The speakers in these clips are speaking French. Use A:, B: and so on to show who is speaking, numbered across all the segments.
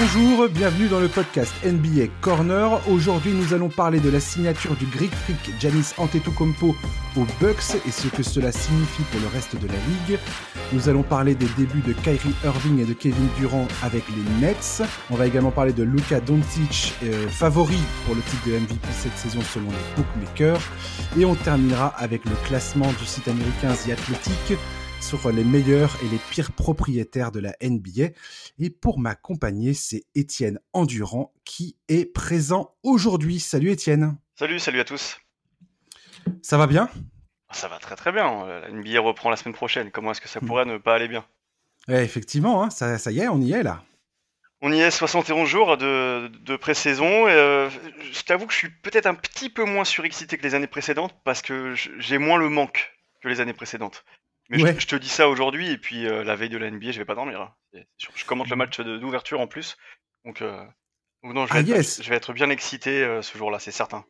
A: Bonjour, bienvenue dans le podcast NBA Corner. Aujourd'hui, nous allons parler de la signature du Greek Freak Giannis Antetokounmpo aux Bucks et ce que cela signifie pour le reste de la ligue. Nous allons parler des débuts de Kyrie Irving et de Kevin Durant avec les Nets. On va également parler de Luka Doncic, euh, favori pour le titre de MVP cette saison selon les bookmakers. Et on terminera avec le classement du site américain The Athletic sur les meilleurs et les pires propriétaires de la NBA. Et pour m'accompagner, c'est Étienne Endurant qui est présent aujourd'hui. Salut Étienne.
B: Salut, salut à tous.
A: Ça va bien?
B: Ça va très très bien. La NBA reprend la semaine prochaine. Comment est-ce que ça hmm. pourrait ne pas aller bien?
A: Effectivement, hein, ça, ça y est, on y est là.
B: On y est 71 jours de, de pré-saison. Euh, je t'avoue que je suis peut-être un petit peu moins surexcité que les années précédentes parce que j'ai moins le manque que les années précédentes. Mais je, te dis ça aujourd'hui, et puis euh, la veille de la NBA, je vais pas dormir. Hein. Je commente le mmh. match d'ouverture en plus. Donc, euh, non, je, vais ah, être, je vais être bien excité euh, ce jour-là, c'est certain.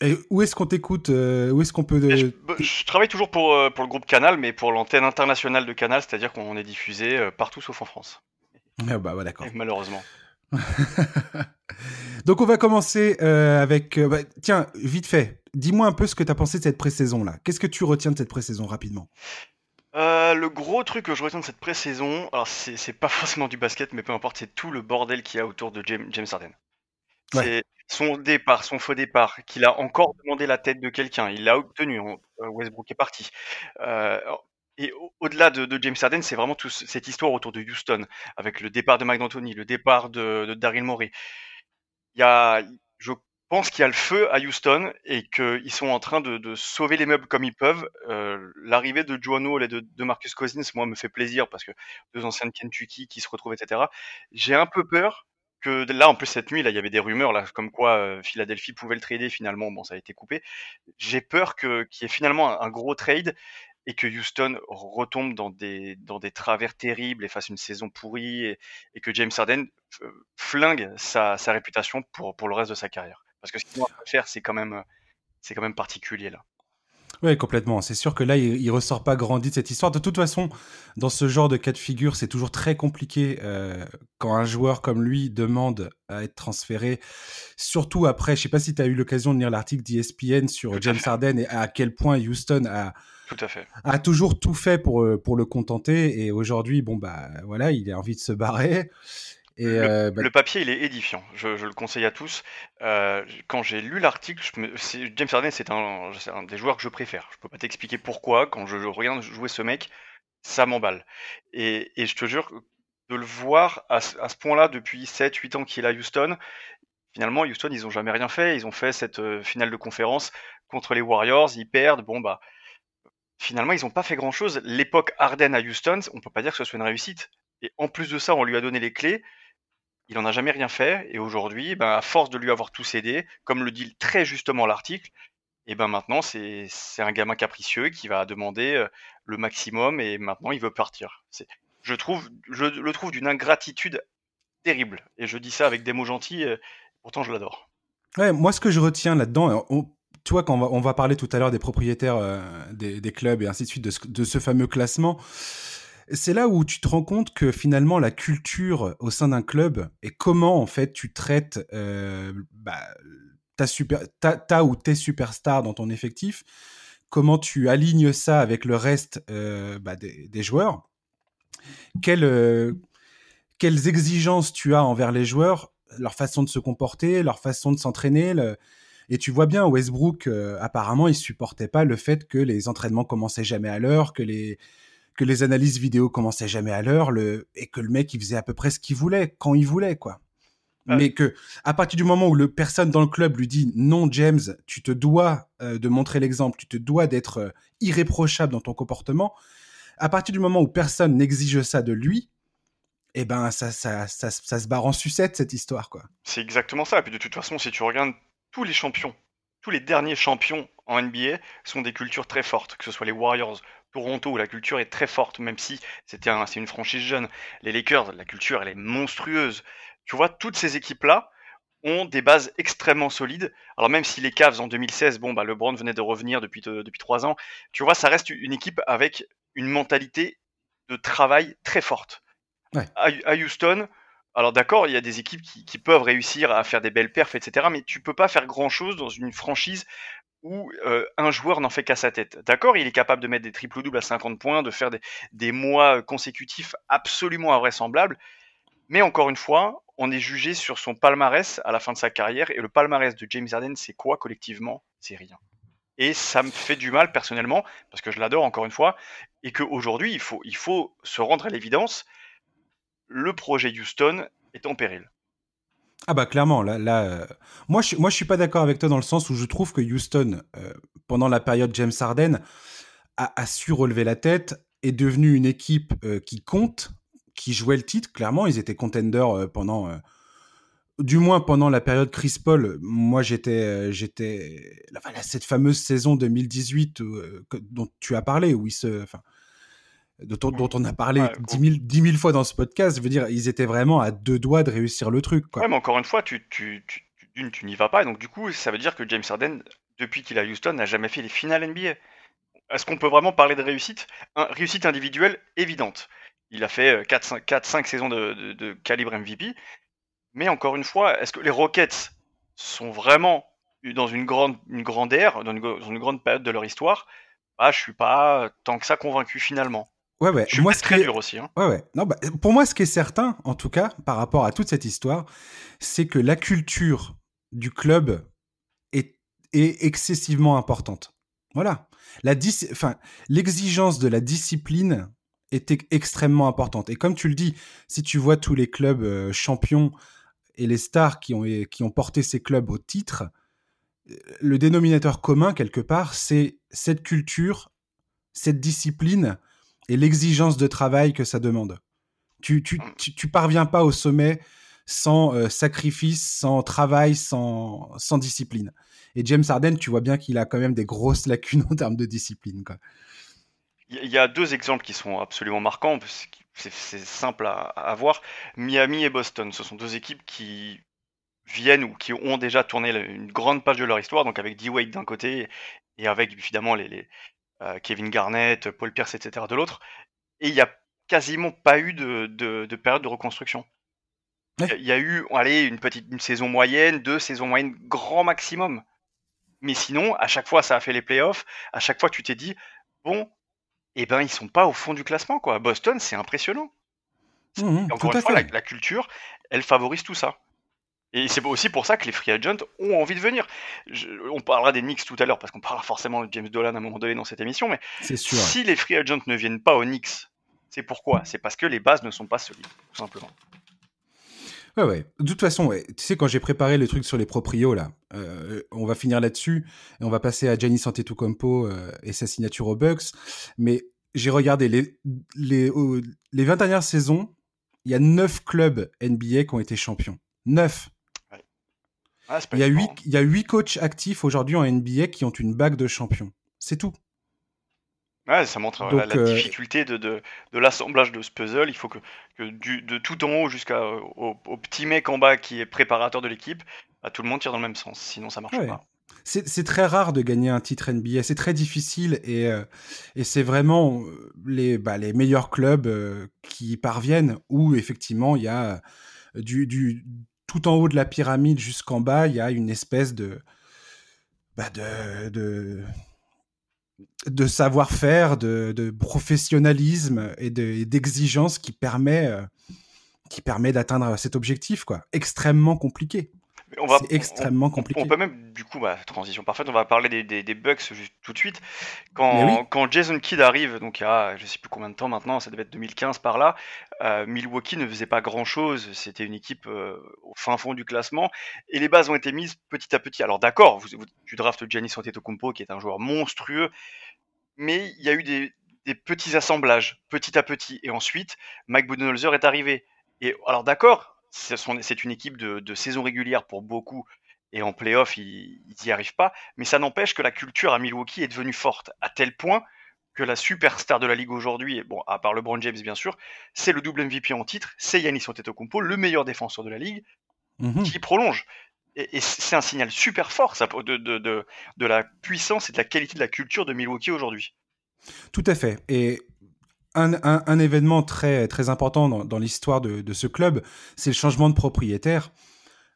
A: Et où est-ce qu'on t'écoute Où est-ce qu'on peut.
B: Bah, je, travaille toujours pour, pour le groupe Canal, mais pour l'antenne internationale de Canal, c'est-à-dire qu'on est diffusé partout sauf en France.
A: Ah bah, d'accord.
B: Malheureusement.
A: Donc on va commencer avec... Bah, tiens, vite fait, dis-moi un peu ce que tu as pensé de cette pré-saison-là. Qu'est-ce que tu retiens de cette pré-saison rapidement?
B: Euh, le gros truc que je retiens de cette pré-saison, alors c'est pas forcément du basket, mais peu importe, c'est tout le bordel qu'il y a autour de James, Harden. C'est son départ, son faux départ, qu'il a encore demandé la tête de quelqu'un, il l'a obtenu, euh, Westbrook est parti. Euh, et au-delà de, James Harden, c'est vraiment toute cette histoire autour de Houston, avec le départ de Mike D'Antoni, le départ de, de Daryl Morey. Il y a, je pense qu'il y a le feu à Houston et qu'ils sont en train de, sauver les meubles comme ils peuvent. Euh, l'arrivée de Joan Hall et de, Marcus Cousins, moi, me fait plaisir parce que deux anciens de Kentucky qui se retrouvent, etc. J'ai un peu peur que là, en plus cette nuit, là, il y avait des rumeurs là, comme quoi euh, Philadelphie pouvait le trader. Finalement, bon, ça a été coupé. J'ai peur que qu'il y ait finalement un, gros trade et que Houston retombe dans des, dans des travers terribles et fasse une saison pourrie et, que James Harden euh, flingue sa, réputation pour le reste de sa carrière. Parce que ce qu'il doit faire, c'est quand même, c'est quand même particulier là.
A: Oui, complètement. C'est sûr que là, il, ne ressort pas grandi de cette histoire. De toute façon, dans ce genre de cas de figure, c'est toujours très compliqué euh, quand un joueur comme lui demande à être transféré. Surtout après, je sais pas si tu as eu l'occasion de lire l'article d'ESPN sur James Harden et à quel point Houston a,
B: tout à fait.
A: a toujours tout fait pour, euh, pour le contenter. Et aujourd'hui, bon, bah voilà, il a envie de se barrer.
B: Euh, bah le, papier, il est édifiant. Je, le conseille à tous. Euh, quand j'ai lu l'article, James Harden, c'est un, des joueurs que je préfère. Je peux pas t'expliquer pourquoi. Quand je, regarde jouer ce mec, ça m'emballe. Et, je te jure, de le voir à, ce point-là depuis 7-8 ans qu'il est à Houston, finalement, Houston, ils ont jamais rien fait. Ils ont fait cette euh, finale de conférence contre les Warriors. Ils perdent. Bon, bah, finalement, ils n'ont pas fait grand-chose. L'époque Harden à Houston, on peut pas dire que ce soit une réussite. Et en plus de ça, on lui a donné les clés il n'en a jamais rien fait. Et aujourd'hui, ben, à force de lui avoir tout cédé, comme le dit très justement l'article, et ben maintenant c'est un gamin capricieux qui va demander euh, le maximum et maintenant il veut partir. Je trouve, je le trouve d'une ingratitude terrible. Et je dis ça avec des mots gentils, euh, pourtant je l'adore.
A: Ouais, moi ce que je retiens là-dedans, tu vois, quand on va, on va, parler tout à l'heure des propriétaires euh, des, clubs et ainsi de suite, de de ce fameux classement, c'est là où tu te rends compte que finalement la culture au sein d'un club et comment en fait tu traites euh, bah, ta, ou tes superstars dans ton effectif, comment tu alignes ça avec le reste euh, bah, des, joueurs, euh, quelles exigences tu as envers les joueurs, leur façon de se comporter, leur façon de s'entraîner. Et tu vois bien, Westbrook, apparemment, il supportait pas le fait que les entraînements commençaient jamais à l'heure, que les, que les analyses vidéo commençaient jamais à l'heure, le, et que le mec il faisait à peu près ce qu'il voulait quand il voulait quoi. Mais que à partir du moment où le personne dans le club lui dit non James, tu te dois euh, de montrer l'exemple, tu te dois d'être euh, irréprochable dans ton comportement. À partir du moment où personne n'exige ça de lui, eh ben ça, ça, ça, ça se barre en sucette cette histoire quoi.
B: C'est exactement ça. Et puis de toute façon, si tu regardes tous les champions, tous les derniers champions en NBA sont des cultures très fortes, que ce soit les Warriors, Toronto où la culture est très forte, même si c'était un, c'est une franchise jeune. Les Lakers, la culture elle est monstrueuse. Tu vois, toutes ces équipes-là ont des bases extrêmement solides. Alors même si les Cavs en 2016, bon bah LeBron venait de revenir depuis depuis trois ans, tu vois, ça reste une équipe avec une mentalité de travail très forte. À, Houston, Alors d'accord, il y a des équipes qui, peuvent réussir à faire des belles perfs, etc. Mais tu peux pas faire grand-chose dans une franchise où euh, un joueur n'en fait qu'à sa tête. D'accord, il est capable de mettre des triples doubles à 50 points, de faire des, mois consécutifs absolument invraisemblables. Mais encore une fois, on est jugé sur son palmarès à la fin de sa carrière. Et le palmarès de James Harden, c'est quoi collectivement? C'est rien. Et ça me fait du mal personnellement, parce que je l'adore encore une fois, et qu'aujourd'hui, il faut se rendre à l'évidence, le projet Houston est en péril.
A: Ah bah clairement, là, là euh, moi, je, moi suis pas d'accord avec toi dans le sens où je trouve que Houston, euh, pendant la période James Harden, a, su relever la tête, est devenu une équipe euh, qui compte, qui jouait le titre. Clairement, ils étaient contenders pendant du moins pendant la période Chris Paul, moi j'étais, j'étais, cette fameuse saison 2018 euh, dont tu as parlé, où ils se, dont, dont, on a parlé dix 10, 000, fois dans ce podcast, je veux dire, ils étaient vraiment à deux doigts de réussir le truc. Quoi.
B: Ouais, mais encore une fois, tu, tu, tu, tu n'y vas pas, et donc du coup, ça veut dire que James Harden, depuis qu'il est à Houston, n'a jamais fait les finales NBA. Est-ce qu'on peut vraiment parler de réussite? Réussite individuelle évidente. Il a fait 4-5 euh, saisons de, de calibre MVP, mais encore une fois, est-ce que les Rockets sont vraiment dans une grande, une grande ère, dans une, grande période de leur histoire? Bah, Je suis pas tant que ça convaincu finalement.
A: Ouais, ouais.
B: Je suis moi, très dur aussi. Hein.
A: Ouais, ouais. Non, bah, pour moi, ce qui est certain, en tout cas, par rapport à toute cette histoire, c'est que la culture du club est, est excessivement importante. Voilà. La enfin, l'exigence de la discipline est extrêmement importante. Et comme tu le dis, si tu vois tous les clubs euh, champions et les stars qui ont, qui ont porté ces clubs au titre, le dénominateur commun, quelque part, c'est cette culture, cette discipline et l'exigence de travail que ça demande. Tu, tu, tu, parviens pas au sommet sans euh, sacrifice, sans travail, sans, sans discipline. Et James Harden, tu vois bien qu'il a quand même des grosses lacunes en termes de discipline.
B: Il y a deux exemples qui sont absolument marquants, c'est simple à, voir. Miami et Boston, ce sont deux équipes qui viennent ou qui ont déjà tourné une grande page de leur histoire, donc avec D-Wade d'un côté et avec évidemment les, euh, Kevin Garnett, Paul Pierce, etc. de l'autre. Et il n'y a quasiment pas eu de, période de reconstruction. Il y a eu allez, une petite une saison moyenne, deux saisons moyennes, grand maximum. Mais sinon, à chaque fois, ça a fait les playoffs. À chaque fois, tu t'es dit, bon, eh ben ils sont pas au fond du classement quoi. Boston, c'est impressionnant.
A: Mmh, encore une fois,
B: la, culture, elle favorise tout ça. Et c'est aussi pour ça que les free agents ont envie de venir. on parlera des Knicks tout à l'heure parce qu'on parlera forcément de James Dolan à un moment donné dans cette émission, mais si les free agents ne viennent pas aux Knicks, c'est pourquoi? C'est parce que les bases ne sont pas solides, tout simplement.
A: Ouais, ouais. De toute façon, ouais. tu sais, quand j'ai préparé le truc sur les proprios, là, euh, on va finir là-dessus et on va passer à Giannis Antetokounmpo euh, et sa signature aux Bucks. Mais j'ai regardé les, les, les 20 dernières saisons, il y a 9 clubs NBA qui ont été champions. 9. Ah, il, y a 8, hein. il y a 8 coachs actifs aujourd'hui en NBA qui ont une bague de champion. C'est tout.
B: Ouais, ça montre la, euh, difficulté de, de, de l'assemblage de ce puzzle. Il faut que, que du, de tout en haut jusqu'au au petit mec en bas qui est préparateur de l'équipe, bah, tout le monde tire dans le même sens. Sinon, ça marche pas.
A: C'est très rare de gagner un titre NBA. C'est très difficile et, euh, et c'est vraiment euh, les, bah, les meilleurs clubs qui y parviennent où effectivement il y a du, du, tout en haut de la pyramide jusqu'en bas, il y a une espèce de, bah de, savoir-faire, de, professionnalisme et d'exigence qui permet, euh, permet d'atteindre cet objectif, quoi. Extrêmement compliqué. C'est extrêmement compliqué.
B: On peut même, du coup, bah, transition parfaite, on va parler des, des, bugs tout de suite. Quand, quand, Jason Kidd arrive, donc il y a je sais plus combien de temps maintenant, ça devait être 2015 par là, euh, Milwaukee ne faisait pas grand chose, c'était une équipe euh, au fin fond du classement, et les bases ont été mises petit à petit. Alors d'accord, vous, tu draftes Giannis Antetokounmpo qui est un joueur monstrueux, mais il y a eu des, des petits assemblages petit à petit, et ensuite Mike Budenholzer est arrivé. Et alors d'accord, c'est une équipe de, saison régulière pour beaucoup, et en playoff, ils n'y arrivent pas. Mais ça n'empêche que la culture à Milwaukee est devenue forte, à tel point que la superstar de la ligue aujourd'hui, bon, à part LeBron James bien sûr, c'est le double MVP en titre, c'est Yannis Antetokounmpo, le meilleur défenseur de la ligue, mmh qui prolonge. Et, c'est un signal super fort ça, de, de, de, la puissance et de la qualité de la culture de Milwaukee aujourd'hui.
A: Tout à fait. Et un, événement très, très important dans, l'histoire de, ce club, c'est le changement de propriétaire.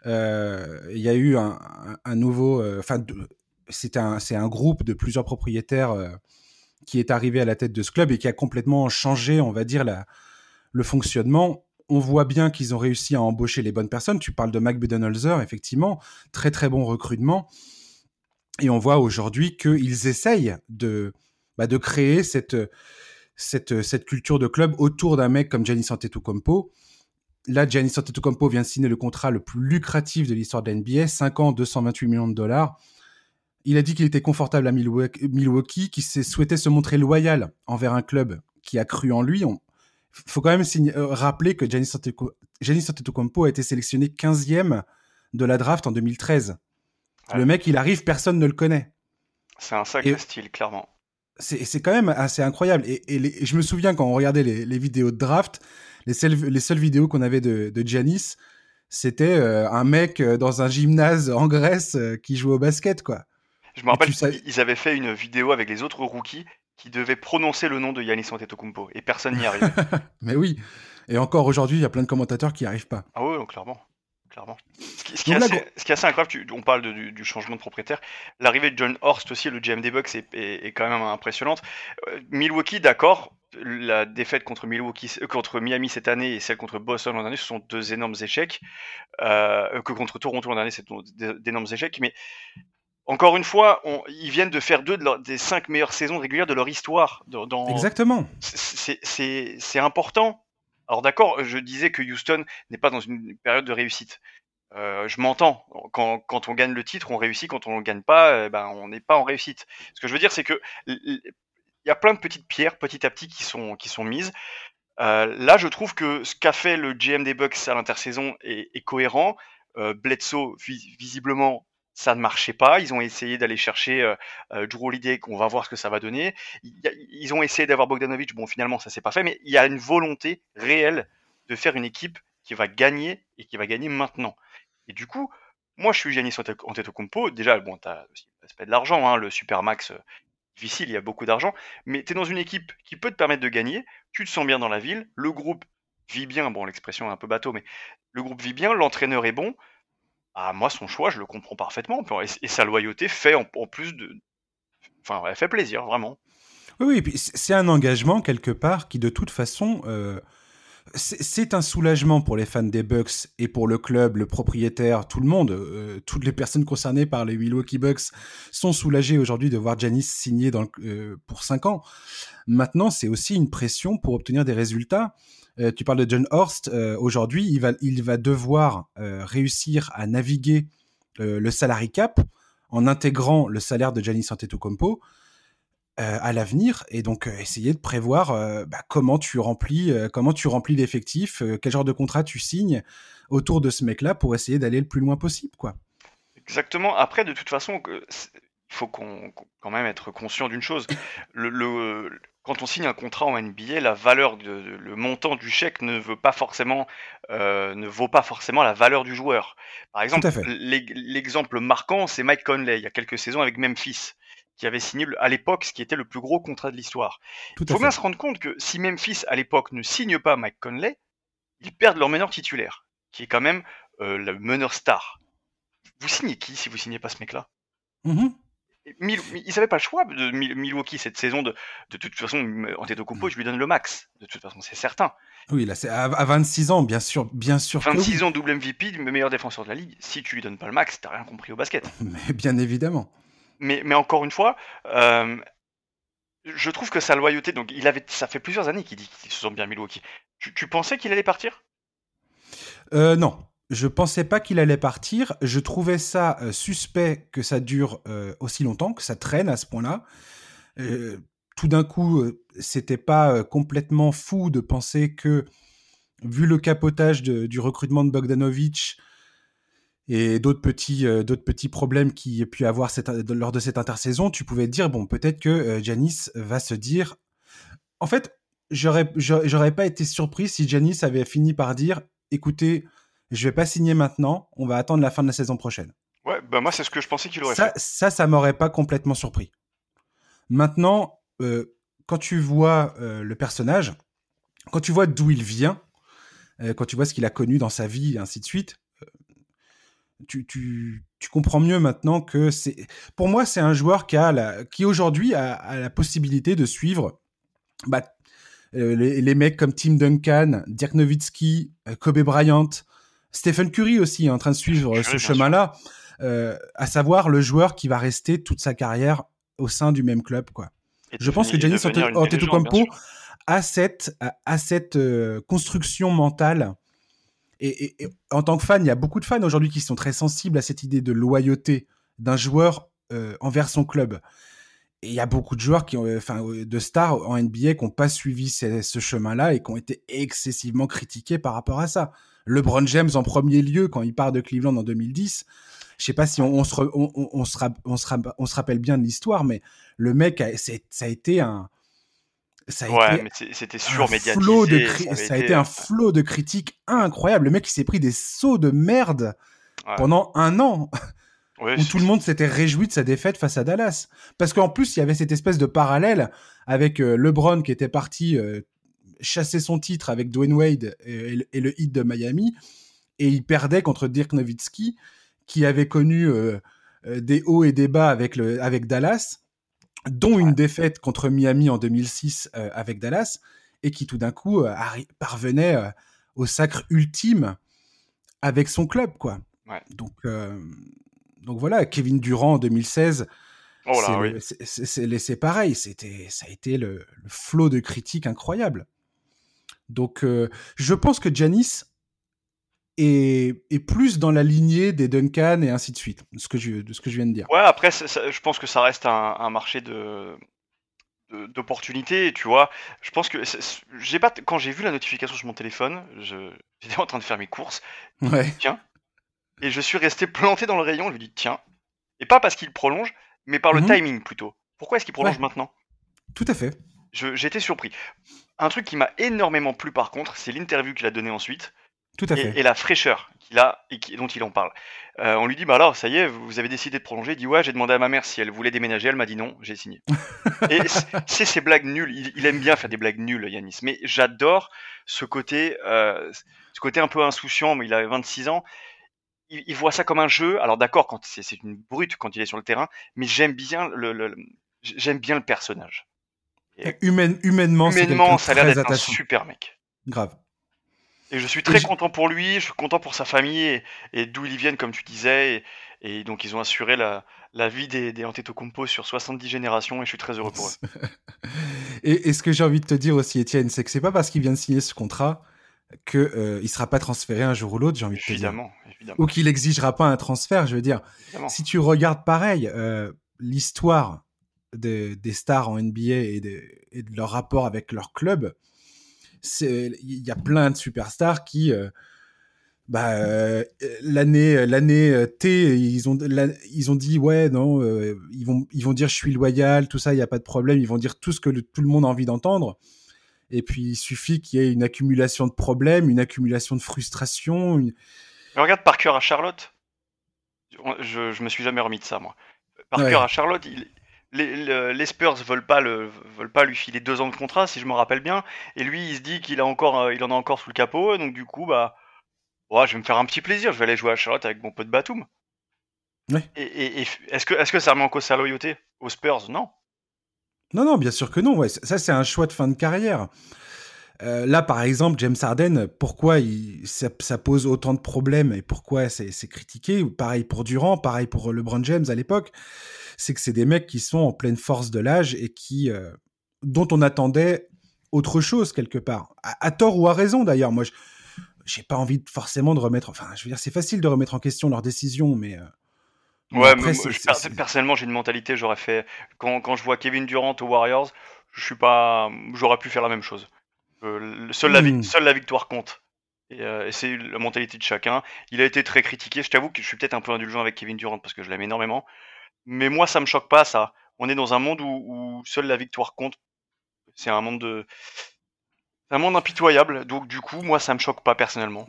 A: Euh, il y a eu un, nouveau, euh, enfin, c'est un, un groupe de plusieurs propriétaires euh, qui est arrivé à la tête de ce club et qui a complètement changé, on va dire, le fonctionnement. On voit bien qu'ils ont réussi à embaucher les bonnes personnes. Tu parles de Mac Budenholzer, effectivement, très très bon recrutement. Et on voit aujourd'hui qu'ils essayent de, bah, de créer cette, cette, cette culture de club autour d'un mec comme Giannis Antetokounmpo. Là, Giannis Antetokounmpo vient de signer le contrat le plus lucratif de l'histoire de l'NBA, 5 ans, 228 millions de dollars. Il a dit qu'il était confortable à Milwaukee, qu'il souhaitait se montrer loyal envers un club qui a cru en lui. Il faut quand même euh, rappeler que Giannis Antetokounmpo a été sélectionné 15e de la draft en 2013. Le mec, il arrive, personne ne le connaît.
B: C'est un sacré style, clairement
A: c'est quand même assez incroyable. Et, je me souviens quand on regardait les, vidéos de draft, les seules, les seules vidéos qu'on avait de, de Giannis, c'était euh, un mec euh, dans un gymnase en Grèce euh, qui jouait au basket, quoi.
B: Je me rappelle qu'ils avaient fait une vidéo avec les autres rookies qui devaient prononcer le nom de Giannis Antetokounmpo et personne n'y arrivait.
A: Mais oui. Et encore aujourd'hui, il y a plein de commentateurs qui n'y arrivent pas.
B: Ah oui, clairement clairement. Ce qui, est, assez, incroyable, on parle du, changement de propriétaire. L'arrivée de John Horst aussi, le GM des Bucks, est, quand même impressionnante. Euh, Milwaukee, d'accord, la défaite contre, Milwaukee, euh, contre Miami cette année et celle contre Boston l'an dernier, ce sont deux énormes échecs. Euh, que contre Toronto l'an dernier, c'est d'énormes échecs. Mais encore une fois, ils viennent de faire deux des cinq meilleures saisons régulières de leur histoire. Dans,
A: Exactement.
B: C'est important alors d'accord, je disais que Houston n'est pas dans une période de réussite. Euh, je m'entends. Quand, on gagne le titre, on réussit. Quand on ne gagne pas, eh ben, on n'est pas en réussite. Ce que je veux dire, c'est que il y a plein de petites pierres, petit à petit, qui sont, mises. Euh, là, je trouve que ce qu'a fait le GM des Bucks à l'intersaison est, cohérent. Euh, Bledsoe, visiblement, ça ne marchait pas. Ils ont essayé d'aller chercher euh, euh, Drew qu'on va voir ce que ça va donner. Ils ont essayé d'avoir Bogdanovic. Bon, finalement, ça s'est pas fait, mais il y a une volonté réelle de faire une équipe qui va gagner et qui va gagner maintenant. Et du coup, moi, je suis Giannis Antetokounmpo. Déjà, bon, tu as l'aspect de l'argent, hein, le Supermax, euh, difficile, il y a beaucoup d'argent, mais tu es dans une équipe qui peut te permettre de gagner, tu te sens bien dans la ville, le groupe vit bien, bon, l'expression est un peu bateau, mais le groupe vit bien, l'entraîneur est bon, moi, son choix, je le comprends parfaitement. Et, sa loyauté fait en, plus de. Enfin, elle fait plaisir, vraiment.
A: Oui, puis c'est un engagement quelque part qui, de toute façon, euh, c'est un soulagement pour les fans des Bucks et pour le club, le propriétaire, tout le monde. Euh, toutes les personnes concernées par les Milwaukee Bucks sont soulagées aujourd'hui de voir Janis signer euh, pour 5 ans. Maintenant, c'est aussi une pression pour obtenir des résultats. Euh, tu parles de John Horst. Euh, aujourd'hui, il va, il va devoir euh, réussir à naviguer le salary cap en intégrant le salaire de Giannis Antetokounmpo à l'avenir et donc essayer de prévoir bah, comment tu remplis remplis l'effectif, quel genre de contrat tu signes autour de ce mec-là pour essayer d'aller le plus loin possible, quoi.
B: Exactement. Après, de toute façon, il faut qu'on quand même être conscient d'une chose. Quand on signe un contrat en NBA, la valeur, de, le montant du chèque ne veut pas forcément, euh, ne vaut pas forcément la valeur du joueur. Par exemple, l'exemple marquant, c'est Mike Conley, il y a quelques saisons avec Memphis, qui avait signé à l'époque ce qui était le plus gros contrat de l'histoire. Il faut bien se rendre compte que si Memphis à l'époque ne signe pas Mike Conley, ils perdent leur meneur titulaire, qui est quand même euh, le meneur star. Vous signez qui si vous signez pas ce mec-là? Mmh ils n'avaient pas le choix de Milwaukee cette saison. De, de, toute façon, Antetokounmpo, je lui donne le max. De toute façon, c'est certain.
A: Oui, là, c'est à, 26 ans, bien sûr, bien sûr.
B: 26 ans, double MVP, le meilleur défenseur de la ligue. Si tu lui donnes pas le max, t'as rien compris au basket.
A: Mais bien évidemment.
B: Mais, mais encore une fois, euh, je trouve que sa loyauté. Donc, il avait, ça fait plusieurs années qu'il dit qu'il se sent bien Milwaukee. Tu, tu pensais qu'il allait partir?
A: Euh, Non, je pensais pas qu'il allait partir. Je trouvais ça euh, suspect que ça dure euh, aussi longtemps, que ça traîne à ce point-là. Euh, tout d'un coup, c'était pas complètement fou de penser que, vu le capotage du recrutement de Bogdanovic et d'autres petits, petits problèmes qu'il y a pu avoir lors de cette intersaison, tu pouvais dire bon, peut-être que Janis va se dire. En fait, j'aurais, j'aurais pas été surpris si Janis avait fini par dire, écoutez je vais pas signer maintenant, on va attendre la fin de la saison prochaine.
B: Ouais, bah moi c'est ce que je pensais qu'il aurait
A: ça,
B: fait.
A: Ça, ça m'aurait pas complètement surpris. Maintenant, euh, quand tu vois le personnage, quand tu vois d'où il vient, quand tu vois ce qu'il a connu dans sa vie, et ainsi de suite, tu, tu, tu, comprends mieux maintenant que c'est. Pour moi, c'est un joueur qui, a la, qui aujourd'hui a, la possibilité de suivre bah, euh, les, mecs comme Tim Duncan, Dirk Nowitzki, euh, Kobe Bryant, Stephen Curry aussi est en train de suivre ce chemin-là, euh, à savoir le joueur qui va rester toute sa carrière au sein du même club. Quoi. Je pense que Giannis Antetokounmpo a cette, a cette construction mentale et, en tant que fan, il y a beaucoup de fans aujourd'hui qui sont très sensibles à cette idée de loyauté d'un joueur euh, envers son club. Et il y a beaucoup de joueurs qui ont, enfin, de stars en NBA qui n'ont pas suivi ce, chemin-là et qui ont été excessivement critiqués par rapport à ça. LeBron James en premier lieu quand il part de Cleveland en 2010. Je sais pas si on, se, on, on, se, on, se, rappelle bien de l'histoire, mais le mec, ça a été un,
B: ça a été mais c'était surmédiatisé.
A: Ça, ça a été un flot de critiques incroyable. Le mec, il s'est pris des sauts de merde pendant un an. où tout le monde s'était réjoui de sa défaite face à Dallas. Parce qu'en plus, il y avait cette espèce de parallèle avec euh, LeBron qui était parti euh, chasser son titre avec Dwayne Wade et, le hit de Miami. Et il perdait contre Dirk Nowitzki, qui avait connu euh, des hauts et des bas avec, le, avec Dallas dont une défaite contre Miami en 2006 euh, avec Dallas, et qui tout d'un coup euh, parvenait euh, au sacre ultime avec son club, quoi. Donc, donc voilà, Kevin Durant en 2016. c'est pareil, c'était, ça a été le, le, flot de critiques incroyable. Donc, je pense que Janis et, plus dans la lignée des Duncan et ainsi de suite, de ce que je, de ce que je viens de dire.
B: Ouais, après, je pense que ça reste un, marché de d'opportunités, tu vois. Je pense que j'ai pas quand j'ai vu la notification sur mon téléphone, j'étais en train de faire mes courses.
A: Ouais.
B: Tiens. Et je suis resté planté dans le rayon, je lui dis tiens. Et pas parce qu'il prolonge, mais par le mhm. timing plutôt. Pourquoi est-ce qu'il prolonge maintenant?
A: Tout à fait.
B: J'étais surpris. Un truc qui m'a énormément plu par contre, c'est l'interview qu'il a donnée ensuite.
A: Tout à fait.
B: Et, la fraîcheur qu'il a et dont il en parle. Euh, on lui dit, bah alors, ça y est, vous avez décidé de prolonger. Il dit, ouais, j'ai demandé à ma mère si elle voulait déménager. Elle m'a dit non, j'ai signé. et c'est ces blagues nulles. Il, aime bien faire des blagues nulles, Yanis. Mais j'adore ce côté, euh, ce côté un peu insouciant. Mais il a 26 ans. Il, voit ça comme un jeu. Alors d'accord, quand c'est une brute quand il est sur le terrain, mais j'aime bien le, j'aime bien le personnage.
A: Humainement,
B: humainement ça a l'air d'être un super mec.
A: Grave.
B: Et je suis très content pour lui, je suis content pour sa famille et, d'où ils viennent, comme tu disais. Et, donc, ils ont assuré la, la vie des, des Antetokounmpo sur 70 générations et je suis très heureux pour eux.
A: et, ce que j'ai envie de te dire aussi, Étienne, c'est que c'est pas parce qu'il vient de signer ce contrat qu'il euh, il sera pas transféré un jour ou l'autre, j'ai envie de te dire. Évidemment. Ou qu'il exigera pas un transfert, je veux dire. Si tu regardes pareil, euh, l'histoire des stars en NBA et de, et de leur rapport avec leur club, il y a plein de superstars qui euh, bah, euh, l'année l'année euh, T ils ont ils ont dit ouais non ils vont ils vont dire je suis loyal tout ça il y a pas de problème ils vont dire tout ce que tout le monde a envie d'entendre. Et puis il suffit qu'il y ait une accumulation de problèmes une accumulation de frustration une...
B: regarde Parker à Charlotte. Je, je me suis jamais remis de ça moi. Parker à Charlotte il, les, les, Spurs veulent pas le veulent pas lui filer deux ans de contrat si je me rappelle bien. Et lui il se dit qu'il a encore euh, il en a encore sous le capot. Donc du coup bah ouais, je vais me faire un petit plaisir. Je vais aller jouer à Charlotte avec mon pote Batum. Et, est-ce que est-ce que ça remet en cause sa loyauté? Aux Spurs non.
A: Non non bien sûr que non. Ouais ça c'est un choix de fin de carrière euh, là, par exemple, James Harden, pourquoi il, ça, ça, pose autant de problèmes et pourquoi c'est critiqué? Pareil pour Durant, pareil pour LeBron James à l'époque c'est que c'est des mecs qui sont en pleine force de l'âge et qui euh, dont on attendait autre chose quelque part, à, tort ou à raison d'ailleurs. Moi, j'ai pas envie forcément de remettre. Enfin, je veux dire, c'est facile de remettre en question leurs décisions, mais euh,
B: Ouais, personnellement, j'ai une mentalité, j'aurais fait. Quand, quand, je vois Kevin Durant aux Warriors, je suis pas. J'aurais pu faire la même chose. Euh, seule, la hmm. seule, la victoire compte. Et, et c'est la mentalité de chacun. Il a été très critiqué. Je t'avoue que je suis peut-être un peu indulgent avec Kevin Durant parce que je l'aime énormément. Mais moi, ça me choque pas, ça. On est dans un monde où, seule la victoire compte. C'est un monde de. un monde impitoyable. Donc, du coup, moi, ça me choque pas personnellement.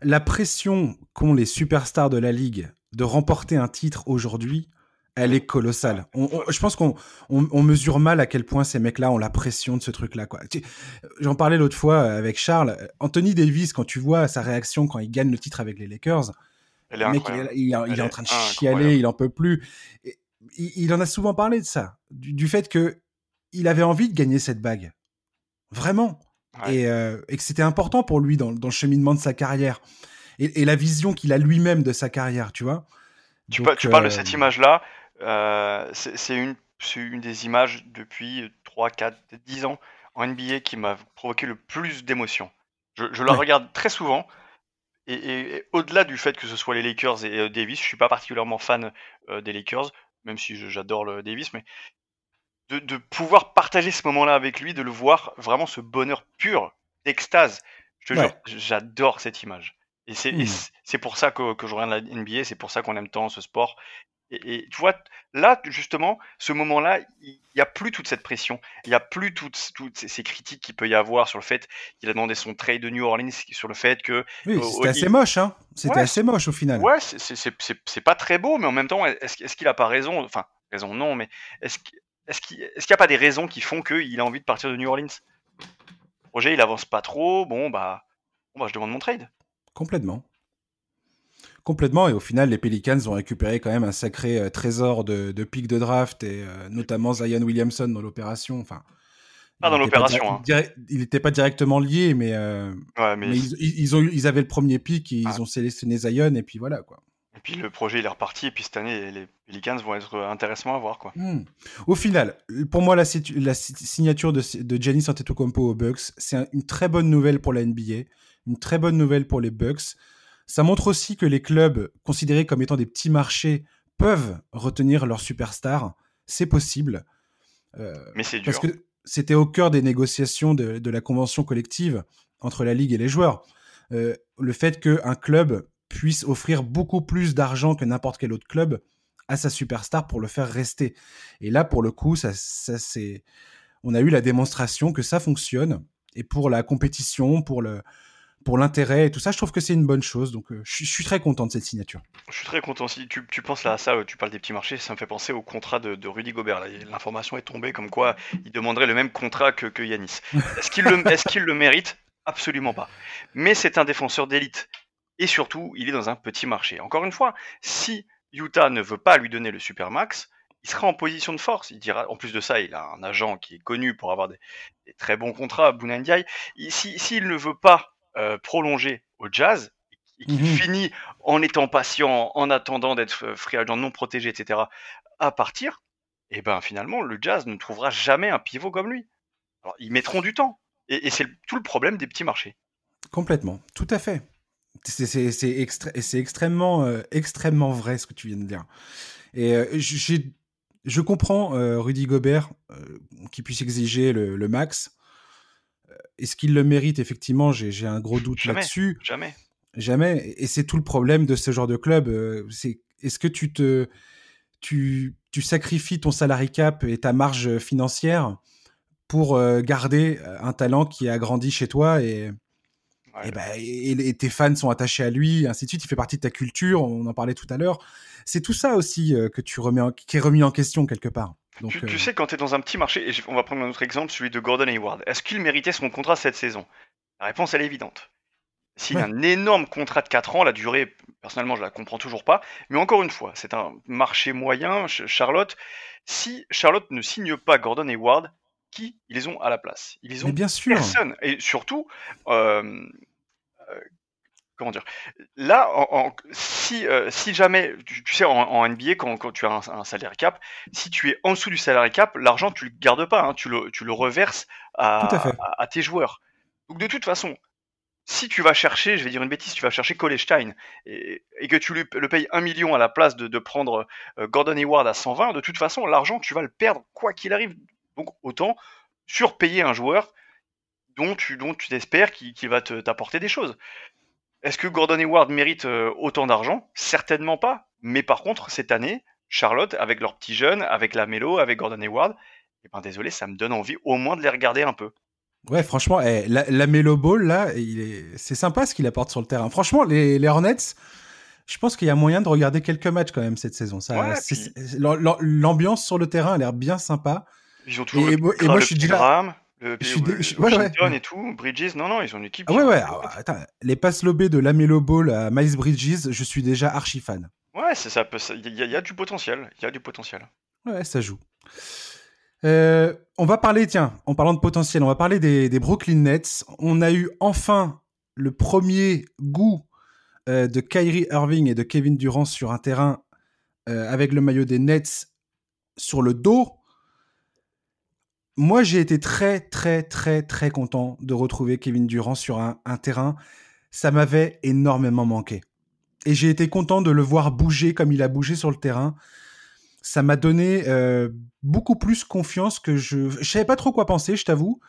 A: La pression qu'ont les superstars de la ligue de remporter un titre aujourd'hui, elle est colossale. je pense qu'on on, mesure mal à quel point ces mecs-là ont la pression de ce truc-là. quoi. J'en parlais l'autre fois avec Charles. Anthony Davis, quand tu vois sa réaction quand il gagne le titre avec les Lakers,
B: mec,
A: il, est en train de chialer, il en peut plus. il, en a souvent parlé de ça, du, fait que il avait envie de gagner cette bague, vraiment, euh, et, que c'était important pour lui dans, le cheminement de sa carrière et, la vision qu'il a lui-même de sa carrière, tu vois.
B: Tu, tu parles de cette euh, image-là. Euh, c'est une, une, des images depuis 3, 4, 10 ans en NBA qui m'a provoqué le plus d'émotions. Je, la regarde très souvent. Et, au-delà du fait que ce soit les Lakers et euh, Davis, je suis pas particulièrement fan euh, des Lakers, même si j'adore le Davis, mais de, pouvoir partager ce moment-là avec lui, de le voir vraiment ce bonheur pur, d'extase. Je te jure, j'adore cette image. Et c'est mmh. pour ça que, que je regarde la NBA, c'est pour ça qu'on aime tant ce sport. Et, tu vois, là, justement, ce moment-là, il n'y a plus toute cette pression. Il n'y a plus toutes, toutes ces, critiques qu'il peut y avoir sur le fait qu'il a demandé son trade de New Orleans, sur le fait que.
A: Oui, c'était assez moche, hein. C'était assez moche au final.
B: Ouais, c'est pas très beau, mais en même temps, est-ce qu'il n'a pas raison? Enfin, raison non, mais est-ce qu'il n'y a pas des raisons qui font qu'il a envie de partir de New Orleans? Roger, il avance pas trop. Bon, bah, bon, bah je demande mon trade.
A: Complètement. Complètement, et au final, les Pelicans ont récupéré quand même un sacré euh, trésor de, de pics de draft, et euh, notamment Zion Williamson dans l'opération. Enfin,
B: pas dans l'opération.
A: Hein. Il n'était pas directement lié, mais, euh, mais... ils, ont, ils avaient le premier pic, ils ont sélectionné Zion, et puis voilà. quoi.
B: Et puis le projet il est reparti, et puis cette année, les Pelicans vont être intéressants à voir. Quoi.
A: Hmm. Au final, pour moi, la, la signature de, de Giannis Antetokounmpo aux Bucks, c'est une très bonne nouvelle pour la NBA, une très bonne nouvelle pour les Bucks. Ça montre aussi que les clubs considérés comme étant des petits marchés peuvent retenir leurs superstars. C'est possible.
B: Euh, Mais c'est dur.
A: Parce que c'était au cœur des négociations de, la convention collective entre la Ligue et les joueurs. Euh, le fait qu'un club puisse offrir beaucoup plus d'argent que n'importe quel autre club à sa superstar pour le faire rester. Et là, pour le coup, ça, ça c'est... on a eu la démonstration que ça fonctionne. Et pour la compétition, pour le, pour l'intérêt et tout ça, je trouve que c'est une bonne chose. Donc, euh, je, suis très content de cette signature.
B: Je suis très content. Si tu, penses là à ça, euh, tu parles des petits marchés, ça me fait penser au contrat de, Rudy Gobert. L'information est tombée comme quoi il demanderait le même contrat que, que Yanis. Est-ce qu'il le, est qu'il le mérite? Absolument pas. Mais c'est un défenseur d'élite. Et surtout, il est dans un petit marché. Encore une fois, si Utah ne veut pas lui donner le Supermax, il sera en position de force. Il dira, en plus de ça, il a un agent qui est connu pour avoir des, très bons contrats, Bounandiaï. S'il ne veut pas euh, prolongé au jazz et qui mhm. finit en étant patient, en attendant d'être euh, free agent non protégé, etc., à partir, et eh ben finalement, le jazz ne trouvera jamais un pivot comme lui. Alors, ils mettront du temps. Et, c'est tout le problème des petits marchés.
A: Complètement, tout à fait. C'est extrêmement, euh, extrêmement vrai ce que tu viens de dire. Et je comprends Rudy Gobert qui puisse exiger le max. Est-ce qu'il le mérite Effectivement, j'ai un gros doute là-dessus.
B: Jamais.
A: Jamais. Et c'est tout le problème de ce genre de club. Euh, c'est est-ce que tu te tu, tu, sacrifies ton salary cap et ta marge financière pour euh, garder euh, un talent qui a grandi chez toi et, bah, et, tes fans sont attachés à lui, ainsi de suite. Il fait partie de ta culture. On en parlait tout à l'heure. C'est tout ça aussi que tu remets qui est remis en question quelque part
B: tu, euh, sais, quand tu es dans un petit marché, et on va prendre un autre exemple, celui de Gordon Hayward, est-ce qu'il méritait son contrat cette saison? La réponse, elle est évidente. S'il a un énorme contrat de 4 ans, la durée, personnellement, je la comprends toujours pas. Mais encore une fois, c'est un marché moyen, Charlotte. Si Charlotte ne signe pas Gordon Hayward, qui ils ont à la place? Ils ont
A: bien sûr.
B: personne. Et surtout, euh, euh, comment dire Là, si, euh, si jamais, tu, sais, en, NBA, quand, tu as un, salaire cap, si tu es en dessous du salaire cap, l'argent, tu le gardes pas, hein, tu, le, tu, le, reverses à, à, tes joueurs. Donc de toute façon, si tu vas chercher, je vais dire une bêtise, tu vas chercher Cole et, et que tu lui, le payes un million à la place de, de prendre euh, Gordon Hayward à 120, de toute façon, l'argent, tu vas le perdre quoi qu'il arrive. Donc autant surpayer un joueur dont tu, dont tu t'espères qu'il va t'apporter des choses. Est-ce que Gordon Hayward mérite euh, autant d'argent? Certainement pas. Mais par contre, cette année, Charlotte, avec leurs petits jeunes, avec la Mélo, avec Gordon Hayward, eh ben désolé, ça me donne envie au moins de les regarder un peu.
A: Ouais, franchement, eh, la, la Melo Ball, là, c'est sympa ce qu'il apporte sur le terrain. Franchement, les, Hornets, je pense qu'il y a moyen de regarder quelques matchs quand même cette saison. Ça, l'ambiance sur le terrain a l'air bien sympa.
B: Ils ont toujours et, et moi, je suis. Le, je suis Washington et tout, Bridges, non, non, ils ont une équipe.
A: Ah ouais, ouais, ah, attends, les passes lobées de Lamelo Ball à Miles Bridges, je suis déjà archi fan.
B: Ouais, c'est ça, il y, a du potentiel, il y a du potentiel.
A: Ouais, ça joue. Euh, on va parler, tiens, en parlant de potentiel, on va parler des, des Brooklyn Nets. On a eu enfin le premier goût euh, de Kyrie Irving et de Kevin Durant sur un terrain euh, avec le maillot des Nets sur le dos moi, j'ai été très, très, très, très content de retrouver Kevin Durant sur un, terrain. Ça m'avait énormément manqué. Et j'ai été content de le voir bouger comme il a bougé sur le terrain. Ça m'a donné euh, beaucoup plus confiance que je... Je savais pas trop quoi penser, je t'avoue.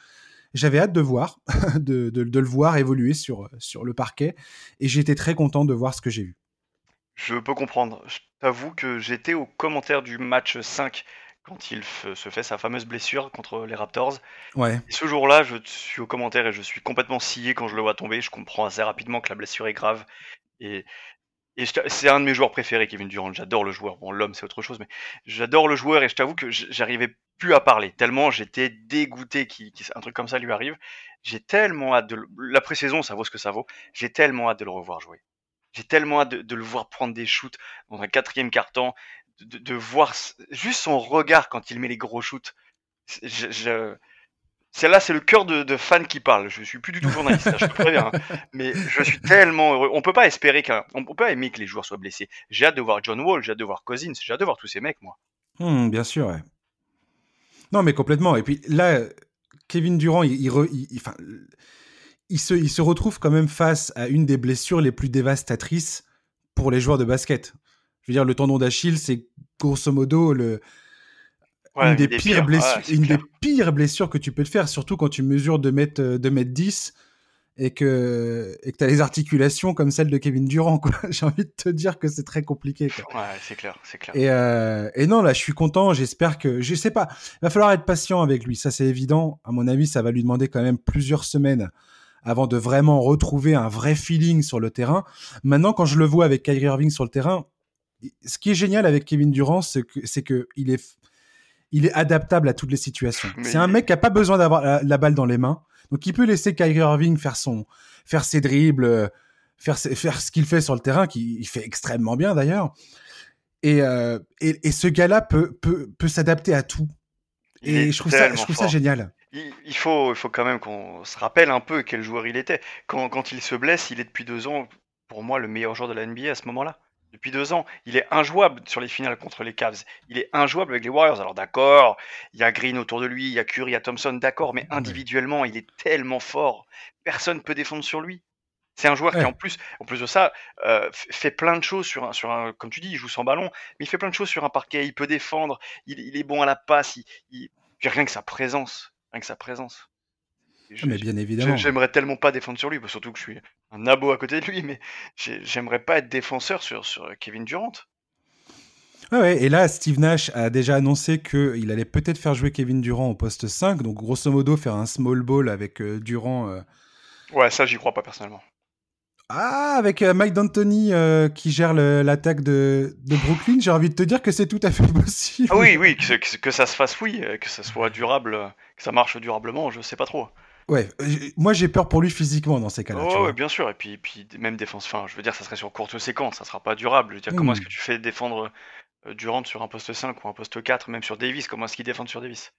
A: J'avais hâte de voir, de, le voir évoluer sur, sur le parquet. Et j'ai été très content de voir ce que j'ai vu.
B: Je peux comprendre. Je t'avoue que j'étais au commentaire du match 5 quand il se fait sa fameuse blessure contre les Raptors.
A: Ouais.
B: Et ce jour-là, je suis au commentaire et je suis complètement scié quand je le vois tomber. Je comprends assez rapidement que la blessure est grave. Et, c'est un de mes joueurs préférés, Kevin Durant. J'adore le joueur. Bon, l'homme, c'est autre chose, mais j'adore le joueur et je t'avoue que j'arrivais plus à parler tellement j'étais dégoûté qu'un truc comme ça lui arrive. J'ai tellement hâte de la pré-saison, ça vaut ce que ça vaut. J'ai tellement hâte de le revoir jouer. J'ai tellement hâte de, de, le voir prendre des shoots dans un quatrième carton de, voir juste son regard quand il met les gros shoots. Je, c'est là, c'est le cœur de, fan qui parle. Je suis plus du tout journaliste, je te préviens. Hein. Mais je suis tellement heureux. On peut pas espérer qu'un, on peut pas aimer que les joueurs soient blessés. J'ai hâte de voir John Wall, j'ai hâte de voir Cousins, j'ai hâte de voir tous ces mecs, moi.
A: Hmm, bien sûr, ouais. Non, mais complètement. Et puis là, Kevin Durant, il, enfin, il, se, il se retrouve quand même face à une des blessures les plus dévastatrices pour les joueurs de basket. Je veux dire, le tendon d'Achille, c'est grosso modo le, une, des, pires, blessures, une des pires blessures que tu peux te faire, surtout quand tu mesures 2 mètres, 2 mètres 10 et que et que tu as les articulations comme celle de Kevin Durant. J'ai envie de te dire que c'est très compliqué.
B: Ouais, c'est clair, c'est clair.
A: Et, euh, et, non, là, je suis content. J'espère que. Je sais pas. Il va falloir être patient avec lui. Ça, c'est évident. À mon avis, ça va lui demander quand même plusieurs semaines avant de vraiment retrouver un vrai feeling sur le terrain. Maintenant, quand je le vois avec Kyrie Irving sur le terrain, ce qui est génial avec Kevin Durant, c'est que c'est que il est il est adaptable à toutes les situations. C'est un mec qui a pas besoin d'avoir la, balle dans les mains, donc il peut laisser Kyrie Irving faire son faire ses dribbles, faire faire ce qu'il fait sur le terrain, qu'il fait extrêmement bien d'ailleurs. Et, euh, et, ce gars-là peut peut peut s'adapter à tout. et je trouve ça je trouve ça génial.
B: Il, faut, il faut quand même qu'on se rappelle un peu quel joueur il était. Quand, quand il se blesse, il est depuis deux ans, pour moi, le meilleur joueur de la NBA à ce moment-là depuis deux ans. Il est injouable sur les finales contre les Cavs. Il est injouable avec les Warriors. Alors d'accord, il y a Green autour de lui, il y a Curry, il y a Thompson, d'accord, mais individuellement, il est tellement fort. Personne ne peut défendre sur lui. C'est un joueur qui, en plus, en plus de ça, euh, fait plein de choses sur un, sur un, comme tu dis, il joue sans ballon, mais il fait plein de choses sur un parquet. Il peut défendre, il, est bon à la passe, il, il, rien que sa présence, rien que sa présence.
A: Ah, mais bien évidemment.
B: J'aimerais tellement pas défendre sur lui, surtout que je suis un abo à côté de lui, mais j'aimerais pas être défenseur sur, sur Kevin Durant.
A: ouais, et là, Steve Nash a déjà annoncé qu'il allait peut-être faire jouer Kevin Durant au poste 5, donc grosso modo faire un small ball avec euh, Durant. Euh.
B: Ouais, ça, j'y crois pas personnellement.
A: Ah, avec euh, Mike D'Antoni qui gère l'attaque de, de, Brooklyn, j'ai envie de te dire que c'est tout à fait possible.
B: Ah oui, oui, que, que, ça se fasse, oui, que ça soit durable, que ça marche durablement, je sais pas trop.
A: Ouais, moi j'ai peur pour lui physiquement dans ces cas-là.
B: Oh, ouais, bien sûr. Et puis, puis même défense. Enfin, je veux dire, ça serait sur courte séquence, ça sera pas durable. Je veux dire, comment est-ce hmm. que tu fais défendre euh, Durant sur un poste 5 ou un poste 4, même sur Davis Comment est-ce qu'il défend sur Davis?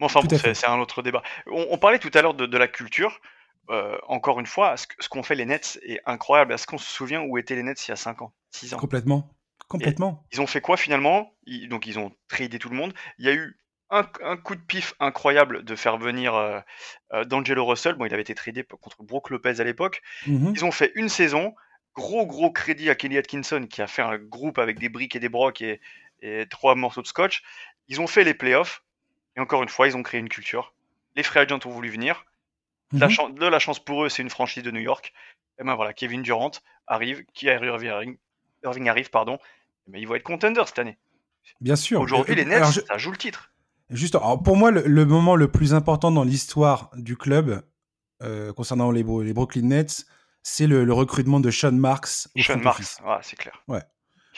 B: Bon, enfin, c'est un autre débat. On, parlait tout à l'heure de, la culture. Euh, encore une fois, ce, qu'ont fait les Nets est incroyable. Est-ce qu'on se souvient où étaient les Nets il y a 5 ans 6 ans?
A: Complètement. Complètement.
B: ils ont fait quoi finalement? Donc ils ont tradé tout le monde. Il y a eu un, coup de pif incroyable de faire venir euh, euh, D'Angelo Russell. Bon, il avait été tradé contre Brook Lopez à l'époque. Mhm. Ils ont fait une saison. Gros, gros crédit à Kelly Atkinson qui a fait un groupe avec des briques et des brocs et, trois morceaux de scotch. Ils ont fait les playoffs. Et encore une fois, ils ont créé une culture. Les free agents ont voulu venir. la mhm. de la chance pour eux, c'est une franchise de New York. Et ben voilà, Kevin Durant arrive, qui Irving, Irving arrive, pardon. Mais ils vont être contenders cette année.
A: Bien sûr.
B: Aujourd'hui, les Nets, ça joue le titre.
A: Juste, pour moi, le, moment le plus important dans l'histoire du club, euh, concernant les, les, Brooklyn Nets, c'est le, recrutement de Sean Marks.
B: Sean Marks, c'est clair.
A: Ouais.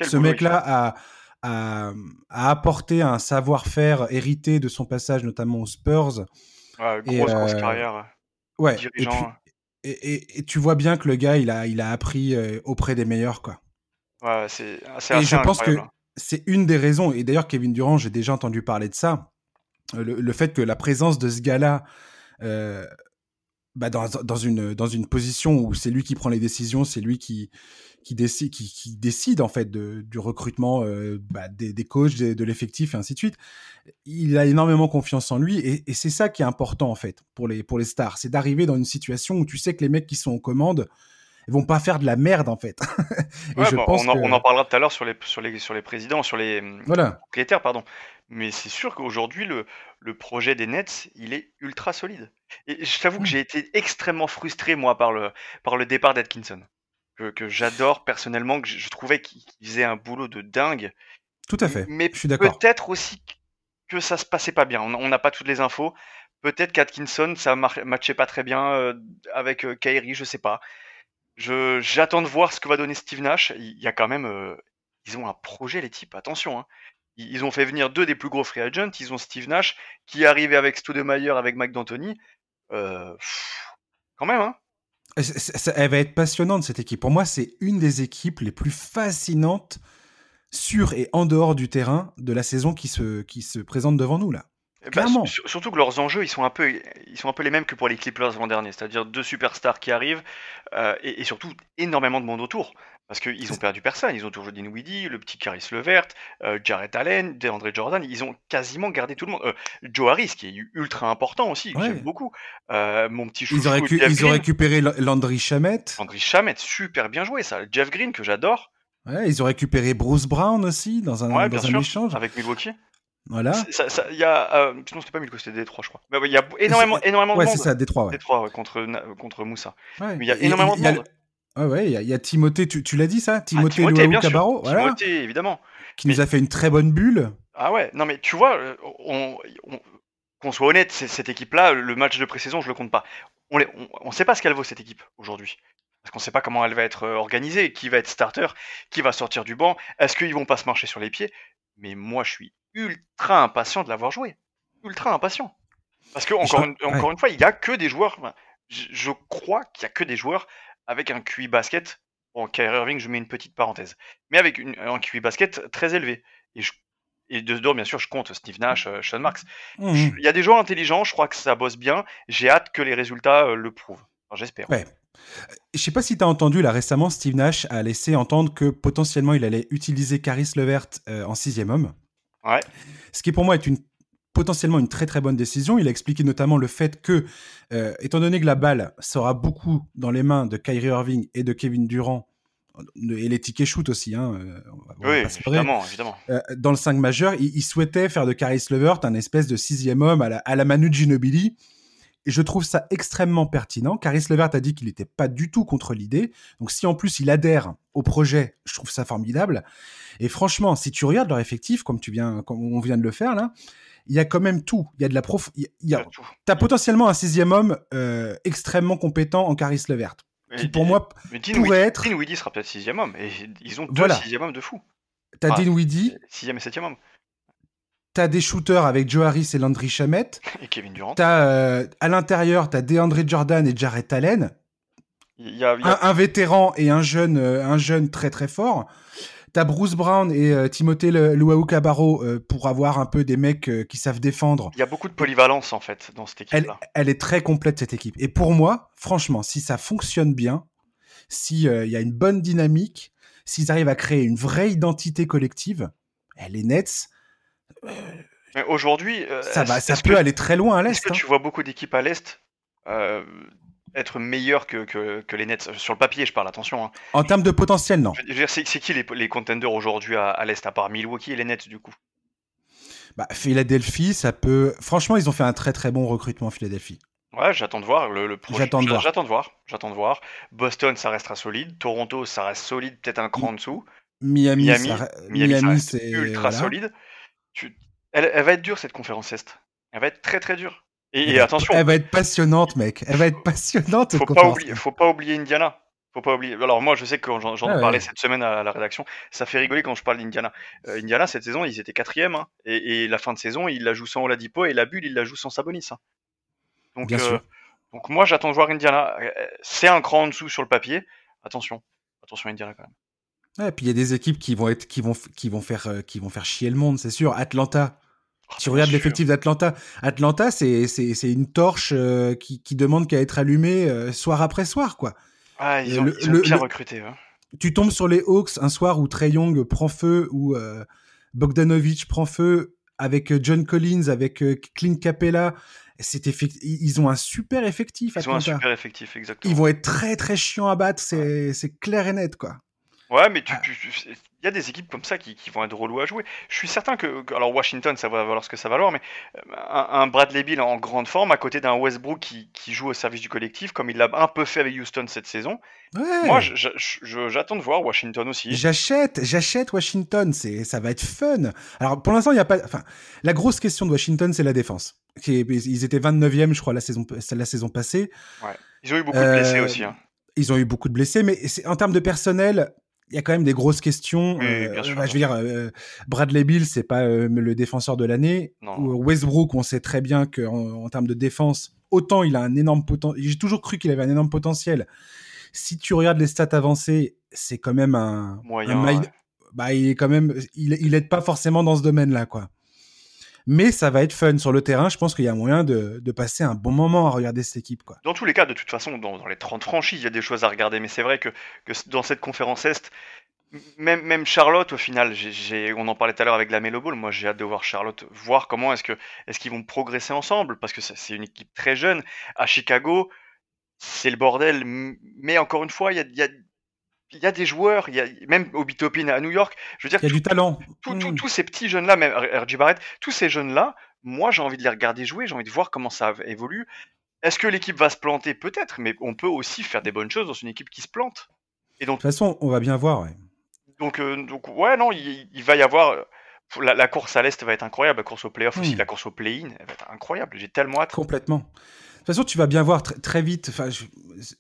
A: Ce mec-là a, a, apporté un savoir-faire hérité de son passage notamment aux Spurs.
B: Ouais, grosse, grosse carrière.
A: Ouais. Et, et, tu vois bien que le gars, il a, il a appris auprès des meilleurs, quoi.
B: Ouais, c'est
A: assez Et je pense que c'est une des raisons, et d'ailleurs Kevin Durant, j'ai déjà entendu parler de ça, le, fait que la présence de ce gars-là euh, bah dans, dans, une, dans une position où c'est lui qui prend les décisions, c'est lui qui, qui, décide, qui, qui décide en fait de, du recrutement euh, bah, des, des, coachs, de l'effectif et ainsi de suite. Il a énormément confiance en lui et, et c'est ça qui est important en fait pour les, pour les stars, c'est d'arriver dans une situation où tu sais que les mecs qui sont aux commandes, ils vont pas faire de la merde en fait.
B: je bah, pense on, en, on, en, parlera tout à l'heure sur les, sur, les, sur les présidents, sur les voilà. propriétaires, pardon. Mais c'est sûr qu'aujourd'hui, le, le projet des Nets, il est ultra solide. Et je t'avoue que mmh. j'ai été extrêmement frustré, moi, par le, par le départ d'Atkinson. Que, que j'adore personnellement, que je, trouvais qu'il faisait un boulot de dingue.
A: Tout à fait.
B: Mais
A: je suis d'accord.
B: Peut-être aussi que ça se passait pas bien. On n'a pas toutes les infos. Peut-être qu'Atkinson, ça matchait pas très bien euh, avec euh, Kyrie, je sais pas. J'attends de voir ce que va donner Steve Nash. Il quand même, euh, ils ont un projet les types. Attention. Hein. Ils ont fait venir deux des plus gros free agents. Ils ont Steve Nash qui est arrivé avec Stoudemire, avec Mike D'Antoni. Euh, quand même, hein.
A: elle va être passionnante cette équipe. Pour moi, c'est une des équipes les plus fascinantes sur et en dehors du terrain de la saison qui se, qui se présente devant nous là. Eh ben,
B: surtout que leurs enjeux, ils sont un peu, ils sont un peu les mêmes que pour les Clippers l'an dernier, c'est-à-dire deux superstars qui arrivent euh, et, et, surtout énormément de monde autour. Parce qu'ils ont perdu personne. Ils ont toujours Dinwiddie, le petit Caris Levert, euh, Jarrett Allen, DeAndre Jordan. Ils ont quasiment gardé tout le monde. Euh, Joe Harris, qui est ultra important aussi, j'aime beaucoup. Mon petit chouchou,
A: ils, ont ils ont récupéré Landry Shamet.
B: Landry Shamet, super bien joué ça. Jeff Green, que j'adore.
A: Ouais, ils ont récupéré Bruce Brown aussi dans un, ouais, dans un échange.
B: Avec Milwaukee.
A: Voilà.
B: Il y a, euh, non, c'était pas Milwaukee, c'était Détroit, je crois. Il y a énormément, énormément de
A: ouais,
B: monde.
A: Ouais, c'est ça, Détroit. Ouais.
B: Détroit, contre, contre Moussa. Mais il y a énormément de monde.
A: Ouais, ouais, il y, a Timothée, tu, tu l'as dit ça? Timothée, ah, Timothée Cabarro, voilà.
B: Timothée, évidemment.
A: Qui nous a fait une très bonne bulle.
B: Ah ouais, non mais tu vois, euh, on, qu'on soit honnête, cette équipe-là, le match de pré-saison, je le compte pas. On ne on, sait pas ce qu'elle vaut cette équipe aujourd'hui. Parce qu'on sait pas comment elle va être euh, organisée, qui va être starter, qui va sortir du banc, est-ce qu'ils vont pas se marcher sur les pieds? Mais moi, je suis ultra impatient de l'avoir joué. Ultra impatient. Parce que, encore, une, encore une fois, il y a que des joueurs. Je, je crois qu'il y a que des joueurs avec un QI basket. Bon, Kyrie Irving, je mets une petite parenthèse. Mais avec un QI basket très élevé. Et, je, et de dehors, bien sûr, je compte Steve Nash, euh, Sean Marks. Mmh. Il y a des joueurs intelligents, je crois que ça bosse bien. J'ai hâte que les résultats euh, le prouvent. J'espère.
A: Ouais. Je sais pas si tu as entendu, là récemment, Steve Nash a laissé entendre que potentiellement il allait utiliser Caris Levert euh, en sixième homme.
B: Ouais.
A: Ce qui pour moi est une potentiellement une très très bonne décision. Il a expliqué notamment le fait que, euh, étant donné que la balle sera beaucoup dans les mains de Kyrie Irving et de Kevin Durant, et les tickets shoot aussi, hein,
B: euh, oui, évidemment, évidemment.
A: Euh, dans le 5 majeur, il, souhaitait faire de Caris Levert un espèce de sixième homme à la, à la Manu Ginobili. Et je trouve ça extrêmement pertinent. Caris Levert a dit qu'il n'était pas du tout contre l'idée. Donc si en plus il adhère au projet, je trouve ça formidable. Et franchement, si tu regardes leur effectif, comme tu viens, comme on vient de le faire là, il y a quand même tout. Il y a de la prof. Il y a, t'as potentiellement un sixième homme euh, extrêmement compétent en Caris Levert. Qui pour moi mais pourrait être.
B: Dinwiddie sera peut-être sixième homme. Et ils ont deux voilà. sixième hommes de fou.
A: T'as ah, Dinwiddie.
B: Sixième et septième homme.
A: T'as des shooters avec Joe Harris et Landry Shamet.
B: Et Kevin Durant.
A: T'as euh, à l'intérieur, t'as DeAndre Jordan et Jarrett Allen.
B: Il y a, il y a...
A: Un, un, vétéran et un jeune, euh, un jeune très très fort. T'as Bruce Brown et euh, Timothée Luau Cabarro euh, pour avoir un peu des mecs qui savent défendre.
B: Il y a beaucoup de polyvalence en fait dans cette équipe-là.
A: Elle, elle, est très complète cette équipe. Et pour moi, franchement, si ça fonctionne bien, s'il euh, y a une bonne dynamique, s'ils arrivent à créer une vraie identité collective, les Nets.
B: Aujourd'hui,
A: ça, va, ça peut aller très loin à l'est.
B: Est-ce que
A: hein.
B: tu vois beaucoup d'équipes à l'est être meilleur que, que, les Nets? Sur le papier, je parle, attention. Hein.
A: En termes de potentiel, non.
B: C'est qui les, les contenders aujourd'hui à, à l'Est, à part Milwaukee et les Nets, du coup?
A: Bah, Philadelphie, ça peut. Franchement, ils ont fait un très très bon recrutement, Philadelphie.
B: Ouais, j'attends de voir le, le
A: J'attends de voir.
B: J'attends de voir. J'attends de voir. Boston, ça restera solide. Toronto, ça reste solide, peut-être un cran en dessous.
A: Miami,
B: Miami,
A: ça...
B: Miami, Miami c'est ultra voilà. solide. Tu... Elle, elle, va être dure cette conférence Est. Elle va être très très dure. Et, et, attention.
A: Elle va être passionnante, mec. Elle va être passionnante.
B: Faut pas, oublier, faut pas oublier Indiana. Faut pas oublier. Alors moi, je sais que j'en
A: Ah
B: parlé
A: ouais.
B: cette semaine à la rédaction, ça fait rigoler quand je parle d'Indiana. Euh, Indiana, cette saison, ils étaient quatrième, hein, et, et la fin de saison, ils la jouent sans Oladipo, et la bulle, ils la jouent sans Sabonis. hein. Donc,
A: Bien
B: euh,
A: sûr.
B: donc moi, j'attends de voir Indiana. Euh, C'est un cran en dessous sur le papier. Attention, attention Indiana quand même.
A: Ouais, puis il y a des équipes qui vont être, qui vont, qui vont faire, euh, qui vont faire chier le monde, c'est sûr. Atlanta.
B: Oh,
A: Tu regardes l'effectif d'Atlanta. Atlanta, c'est, une torche euh, qui, qui demande qu'à être allumée euh, soir après soir, quoi.
B: Ah, ils ont,
A: le-
B: ils ont
A: le-
B: bien
A: le-
B: recruté. hein.
A: Tu tombes sur les Hawks un soir où Trey Young prend feu, où euh, Bogdanovic prend feu, avec John Collins, avec Clint Capella. C'est effect- Ils ont un super effectif,
B: Ils ont un super effectif, exactement.
A: Ils vont être très très chiants à battre, c'est, c'est clair et net, quoi.
B: Ouais, mais tu,
A: Ah.
B: il y a des équipes comme ça qui, qui vont être relous à jouer. Je suis certain que, que- alors Washington, ça va valoir ce que ça va valoir, mais euh, un, un Bradley Beal en grande forme à côté d'un Westbrook qui, qui joue au service du collectif, comme il l'a un peu fait avec Houston cette saison.
A: Ouais.
B: Moi, j'attends de voir Washington aussi.
A: J'achète, j'achète Washington, c'est, ça va être fun. Alors pour l'instant, il y a pas, enfin, la grosse question de Washington, c'est la défense. Ils étaient 29e, je crois, la saison, la saison passée.
B: Ils ont eu beaucoup de blessés
A: Euh,
B: aussi. hein.
A: Ils ont eu beaucoup de blessés, mais en termes de personnel, il y a quand même des grosses questions.
B: Oui,
A: Euh,
B: sûr,
A: bah, je veux dire, euh, Bradley Bill, c'est pas euh, le défenseur de l'année. Westbrook, on sait très bien qu'en en termes de défense, autant il a un énorme potentiel. J'ai toujours cru qu'il avait un énorme potentiel. Si tu regardes les stats avancées, c'est quand même un,
B: Moyen,
A: un mail-
B: ouais.
A: bah, il est quand même, il, il aide pas forcément dans ce domaine-là, quoi. Mais ça va être fun sur le terrain. Je pense qu'il y a moyen de, passer un bon moment à regarder cette équipe, quoi.
B: Dans tous les cas, de toute façon, dans, les 30 franchises, il y a des choses à regarder. Mais c'est vrai que, dans cette conférence Est, même, même Charlotte, au final, on en parlait tout à l'heure avec la Melo Ball, moi j'ai hâte de voir Charlotte, voir comment est-ce qu'ils vont progresser ensemble, parce que c'est une équipe très jeune. À Chicago, c'est le bordel. Mais encore une fois, il y a- il y a des joueurs, il y a, même à New York, je veux dire,
A: Il y a
B: tout-
A: du talent.
B: tout- tout-
A: Mm.
B: tous ces petits jeunes-là, même RJ Barrett, tous ces jeunes-là, moi j'ai envie de les regarder jouer, j'ai envie de voir comment ça évolue. Est-ce que l'équipe va se planter? Peut-être, mais on peut aussi faire des bonnes choses dans une équipe qui se plante. Et donc,
A: De toute façon, on va bien voir. ouais.
B: donc, euh, donc ouais, non, il, il va y avoir. euh, La, la course à l'Est va être incroyable, la course au playoff aussi,
A: Hmm.
B: la course au play-in, elle va être incroyable. J'ai tellement hâte.
A: Complètement. De toute façon, tu vas bien voir tr- très vite. Je-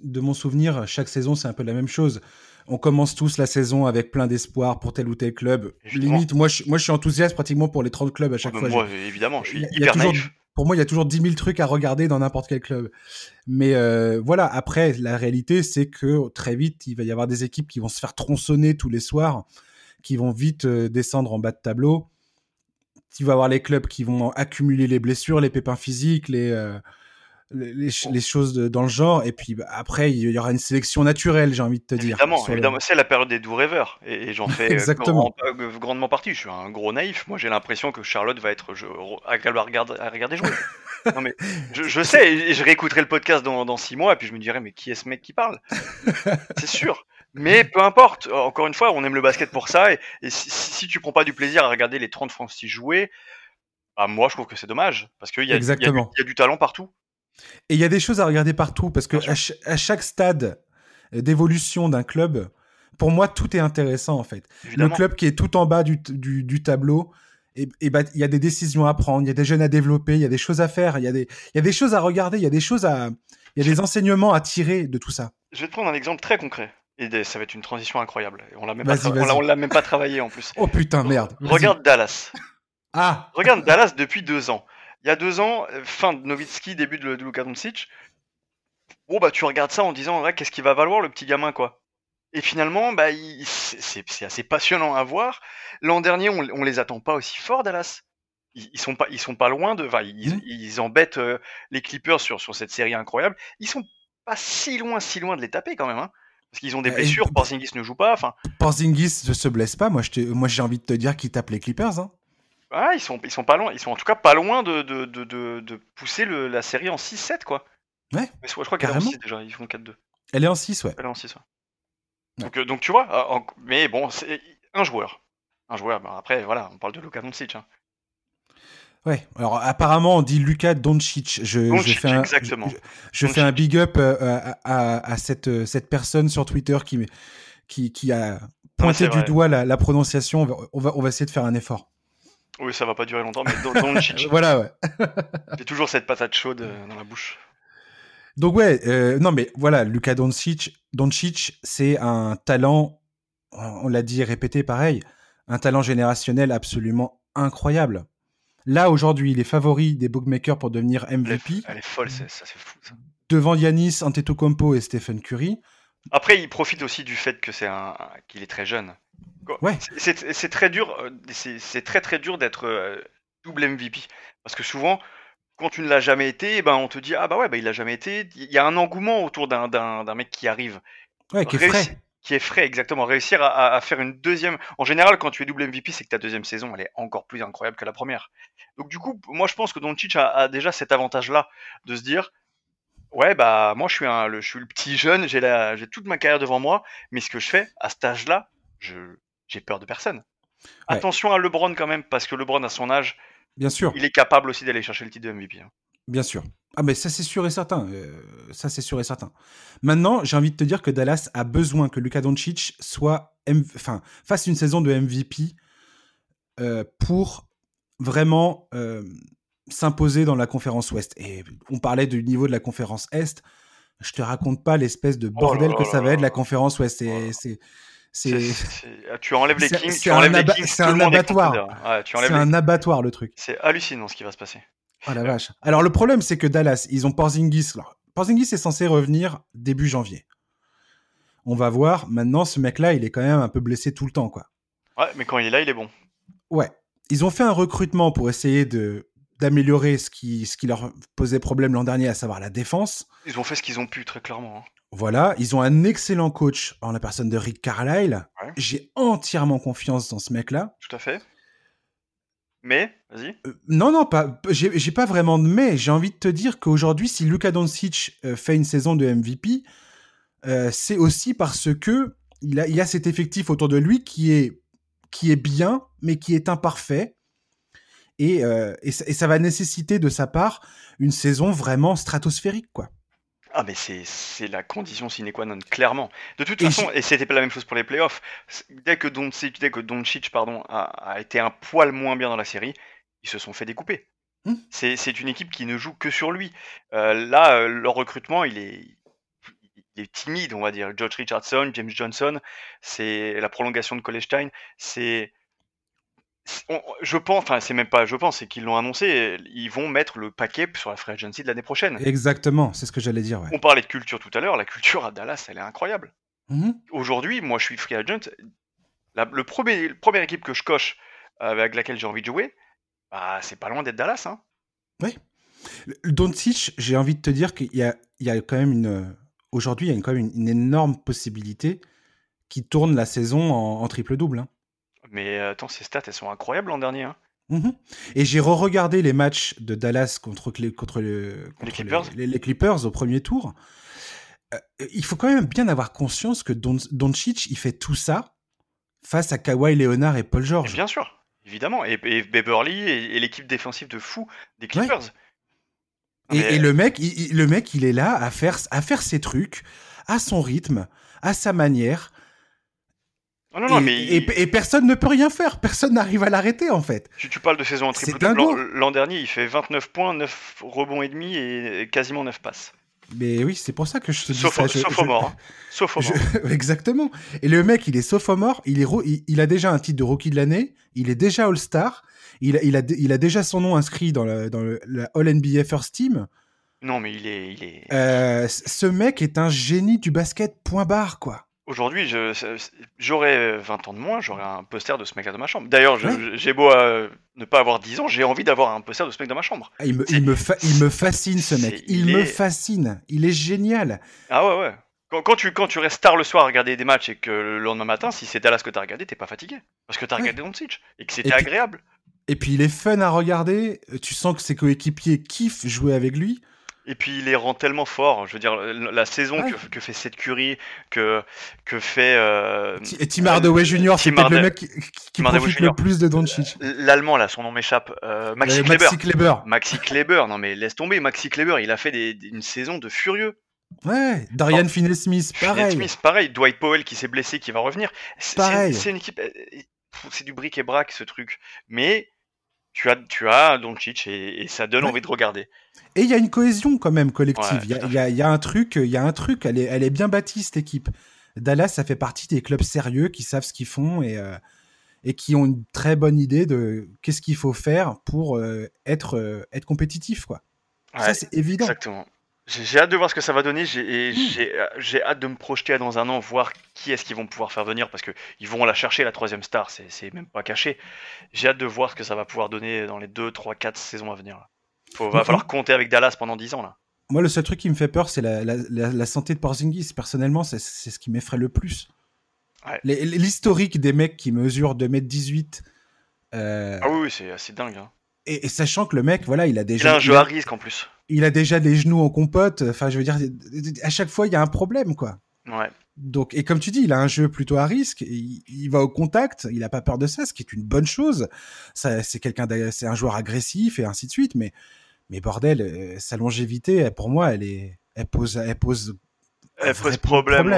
A: de mon souvenir, chaque saison, c'est un peu la même chose. On commence tous la saison avec plein d'espoir pour tel ou tel club. Limite, moi je, moi, je suis enthousiaste pratiquement pour les 30 clubs à chaque
B: Mais
A: fois.
B: moi, évidemment, je suis hyper
A: toujours-
B: naïf.
A: Pour moi, il y a toujours 10 000 trucs à regarder dans n'importe quel club. Mais euh, voilà, après, la réalité, c'est que très vite, il va y avoir des équipes qui vont se faire tronçonner tous les soirs, qui vont vite euh, descendre en bas de tableau. Tu vas avoir les clubs qui vont accumuler les blessures, les pépins physiques, les, euh, les, les ch- les choses de- dans le genre. Et puis bah, après, il y aura une sélection naturelle, j'ai envie de te dire.
B: Évidemment,
A: le-
B: c'est la période des doux rêveurs et, et j'en fais euh,
A: Exactement.
B: grand- euh, grandement partie. Je suis un gros naïf. Moi, j'ai l'impression que Charlotte va être je, agréable à regarder, à regarder jouer. non mais je, je sais, et je réécouterai le podcast dans, dans six mois et puis je me dirai mais qui est ce mec qui parle? C'est sûr. Mais peu importe. Encore une fois, on aime le basket pour ça et, et si, si- tu prends pas du plaisir à regarder les 30 Francis jouer, bah moi je trouve que c'est dommage parce qu'il y, y a du talent partout.
A: Et il y a des choses à regarder partout parce que à, ch- à chaque stade d'évolution d'un club, pour moi, tout est intéressant en fait.
B: Évidemment.
A: Le club qui est tout en bas du, du, du tableau, et, bah, il y a des décisions à prendre, il y a des jeunes à développer, il y a des choses à faire, il y a des, y a des choses à regarder, il y a des choses à, il y a des enseignements à tirer de tout ça.
B: Je vais te prendre un exemple très concret. Et ça va être une transition incroyable. On l'a même,
A: Vas-y,
B: pas, tra- on l'a- même pas travaillé en plus.
A: Oh putain, merde.
B: Regarde Dallas.
A: Ah,
B: Regarde Dallas depuis deux ans. Il y a deux ans, euh, fin de Nowitzki, début de, de Luka Doncic. Bon bah tu regardes ça en disant ouais, qu'est-ce qu'il va valoir le petit gamin quoi. Et finalement bah il- c'est- assez passionnant à voir. L'an dernier on, on les attend pas aussi fort Dallas. Ils, ils sont pas ils sont pas loin de enfin ils, ils embêtent euh, les Clippers sur sur cette série incroyable. Ils sont pas si loin si loin de les taper quand même hein. Parce qu'ils ont des
A: Euh,
B: blessures,
A: et-
B: Porzingis ne joue pas, enfin
A: Porzingis ne se blesse pas. Moi, je te- moi, j'ai envie de te dire qu'il tape les Clippers. Hein.
B: Ah, ils sont, ils sont pas loin, ils sont en tout cas pas loin de, de, de, de, de pousser le, la série en 6-7 quoi.
A: Ouais,
B: Mais je crois qu'elle est en
A: carrément.
B: 6 déjà, ils font 4-2.
A: Elle est en 6, ouais.
B: Elle est en 6. ouais.
A: Ouais.
B: Donc, euh, donc tu vois, en- mais bon, c'est un joueur. Un joueur, bah, après voilà, on parle de Luka Doncic. Hein.
A: Ouais. Alors, apparemment, on dit Luka Doncic. Je, je fais un,
B: exactement.
A: je- je fais un big up euh, à, à- à cette, euh, cette personne sur Twitter qui, qui, qui a pointé du
B: vrai.
A: doigt la, la prononciation. On va, on, va, on va essayer de faire un effort.
B: Oui, ça va pas durer longtemps, mais Doncic,
A: Voilà, ouais.
B: j'ai toujours cette patate chaude euh, dans la bouche.
A: Donc ouais, euh, non mais voilà, Luka Doncic, Doncic, c'est un talent, on l'a dit répété pareil, un talent générationnel absolument incroyable. Là aujourd'hui, il est favori des bookmakers pour devenir MVP.
B: Elle est, folle, ça c'est fou. Ça.
A: Devant Yanis Antetokounmpo et Stephen Curry.
B: Après, il profite aussi du fait que c'est un qu'il est très jeune.
A: Ouais.
B: C'est très dur, euh, c'est très très dur d'être euh, double MVP parce que souvent quand tu ne l'as jamais été, ben on te dit ah bah ouais bah il l'a jamais été. Il y a un engouement autour d'un mec qui arrive.
A: Ouais, qui est frais.
B: Qui est frais, exactement. Réussir à, faire une deuxième. En général, quand tu es double MVP, c'est que ta deuxième saison, elle est encore plus incroyable que la première. Donc du coup, moi je pense que Doncic a, a déjà cet avantage-là de se dire, ouais bah moi je suis un, le, je suis le petit jeune, j'ai toute ma carrière devant moi, mais ce que je fais à cet âge-là, je, j'ai peur de personne. Attention à LeBron quand même, parce que LeBron à son âge,
A: Bien sûr.
B: Il est capable aussi d'aller chercher le titre de MVP. Hein.
A: Bien sûr. Ah mais ça c'est sûr et certain. Euh, ça c'est sûr et certain. Maintenant, j'ai envie de te dire que Dallas a besoin que Luka Doncic soit, enfin, fasse une saison de MVP euh, pour vraiment euh, s'imposer dans la conférence Ouest. Et on parlait du niveau de la conférence Est. Je te raconte pas l'espèce de oh bordel que ça va être la conférence Ouest. C'est
B: tu enlèves les Kings, tu enlèves les Kings,
A: c'est un abattoir. c'est un abattoir le truc.
B: C'est hallucinant ce qui va se passer.
A: Oh la vache. Alors le problème c'est que Dallas, ils ont Porzingis. Porzingis est censé revenir début janvier. On va voir. Maintenant, ce mec-là, il est quand même un peu blessé tout le temps, quoi.
B: Ouais, mais quand il est là, il est bon.
A: Ouais. Ils ont fait un recrutement pour essayer de d'améliorer ce qui, ce qui leur posait problème l'an dernier, à savoir la défense.
B: Ils ont fait ce qu'ils ont pu, très clairement. Hein.
A: Voilà, ils ont un excellent coach en la personne de Rick Carlisle. J'ai entièrement confiance dans ce mec-là.
B: Tout à fait. Mais, vas-y.
A: Euh, non, non, pas. J'ai pas vraiment de mais. J'ai envie de te dire qu'aujourd'hui, si Luka Doncic euh, fait une saison de MVP, euh, c'est aussi parce que il a, il a cet effectif autour de lui qui est qui est bien, mais qui est imparfait. Et, et, ça, et ça va nécessiter de sa part une saison vraiment stratosphérique, quoi.
B: Ah, mais c'est la condition sine qua non, clairement. De toute façon, et c'était pas la même chose pour les playoffs, dès que Doncic, dès que Doncic pardon, a, été un poil moins bien dans la série, ils se sont fait découper. Hmm. C'est une équipe qui ne joue que sur lui. Euh, là, euh, leur recrutement, il est, il est timide, on va dire. George Richardson, James Johnson, c'est la prolongation de College c'est je pense, enfin c'est même pas je pense, c'est qu'ils l'ont annoncé, ils vont mettre le paquet sur la free agency de l'année prochaine.
A: Exactement, c'est ce que j'allais dire.
B: On parlait de culture tout à l'heure, la culture à Dallas, elle est incroyable. Mm-hmm. Aujourd'hui, moi je suis free agent, le premier, première équipe que je coche avec laquelle j'ai envie de jouer, bah, c'est pas loin d'être Dallas. Hein.
A: Oui. Doncic, j'ai envie de te dire qu'il y a, il y a quand même une. Aujourd'hui, il y a quand même une, énorme possibilité qui tourne la saison en, triple-double. Hein.
B: Mais euh, attends, ces stats, elles sont incroyables l'an dernier. Hein.
A: Mmh Et j'ai re-regardé les matchs de Dallas contre, contre, le,
B: les, Clippers.
A: Les, Clippers au premier tour. Euh, il faut quand même bien avoir conscience que Don, Doncic, il fait tout ça face à Kawhi Leonard et Paul George.
B: bien sûr, évidemment. Et, Beverly et, l'équipe défensive de fou des Clippers.
A: Et, le, mec, il, le mec, il est là à faire, à faire ses trucs à son rythme, à sa manière et, personne ne peut rien faire, personne n'arrive à l'arrêter en fait.
B: Tu, tu parles de saison en triple. L'an dernier, il fait 29 points, 9 rebonds et demi et quasiment 9 passes.
A: Mais oui, c'est pour ça que je te dis
B: sauf,
A: ça.
B: sauf au mort. Hein. Sauf au mort.
A: exactement. Et le mec, il est sophomore, il, est il, a déjà un titre de rookie de l'année, il est déjà All-Star, il, il, a, il a déjà son nom inscrit dans, la, dans le, la All-NBA First Team.
B: Non, mais il est... Il est...
A: Euh, ce mec est un génie du basket, point barre, quoi.
B: Aujourd'hui, j'aurais 20 ans de moins, j'aurais un poster de ce mec-là dans ma chambre. D'ailleurs, j'ai beau euh, ne pas avoir 10 ans, j'ai envie d'avoir un poster de ce mec dans ma chambre.
A: Ah, il, me, il, me il, me, fascine ce mec, il, me fascine, il est génial.
B: Ah ouais, ouais. Quand, quand, tu, quand tu restes tard le soir à regarder des matchs et que le lendemain matin, si c'est Dallas que t'as regardé, t'es pas fatigué. Parce que t'as regardé Doncic et que c'était agréable.
A: Et puis il est fun à regarder, tu sens que ses coéquipiers kiffent jouer avec lui.
B: Et puis il les rend tellement forts. Je veux dire, la saison que, fait cette Curie, que, que fait. Euh,
A: et Tim Hardaway Jr., c'est peut-être le mec qui, qui profite le plus de Doncic.
B: L'allemand, là, son nom m'échappe. Euh, Maxi, Kleber. Maxi Kleber. Maxi Kleber, non mais laisse tomber. Maxi Kleber, il a fait des, une saison de furieux.
A: Ouais, Darian Finney-Smith, pareil.
B: Finney-Smith, pareil. Dwight Powell qui s'est blessé, qui va revenir. C'est une équipe. C'est du bric et brac ce truc. Mais tu as, tu as Doncic et, et ça donne envie de regarder.
A: Et il y a une cohésion quand même collective. Il y, a, y, a un truc, il y a un truc. Elle est, elle est bien bâtie cette équipe. Dallas, ça fait partie des clubs sérieux qui savent ce qu'ils font et, euh, et qui ont une très bonne idée de qu'est-ce qu'il faut faire pour euh, être, euh, être compétitif, quoi. ça, c'est évident.
B: Exactement. J'ai hâte de voir ce que ça va donner. Hmm. J'ai hâte de me projeter dans un an, voir qui est-ce qu'ils vont pouvoir faire venir, parce qu'ils vont la chercher, la troisième star, c'est même pas caché. J'ai hâte de voir ce que ça va pouvoir donner dans les 2, 3, 4 saisons à venir. Il va falloir compter avec Dallas pendant 10 ans. là.
A: Moi, le seul truc qui me fait peur, c'est la, la, la, santé de Porzingis. Personnellement, c'est ce qui m'effraie le plus. L'historique des mecs qui mesurent 2m18.
B: Euh... Ah oui, c'est assez dingue. Hein.
A: Et, sachant que le mec, voilà, il a déjà.
B: Il a un jeu à risque en plus.
A: Il a déjà les genoux en compote. Enfin, je veux dire, à chaque fois, il y a un problème, quoi.
B: Ouais.
A: Donc, et comme tu dis, il a un jeu plutôt à risque. Il, va au contact. Il a pas peur de ça, ce qui est une bonne chose. Ça, c'est quelqu'un, c'est un joueur agressif et ainsi de suite. Mais, mais bordel, euh, sa longévité, pour moi, elle est, elle pose, elle pose.
B: Elle pose problème.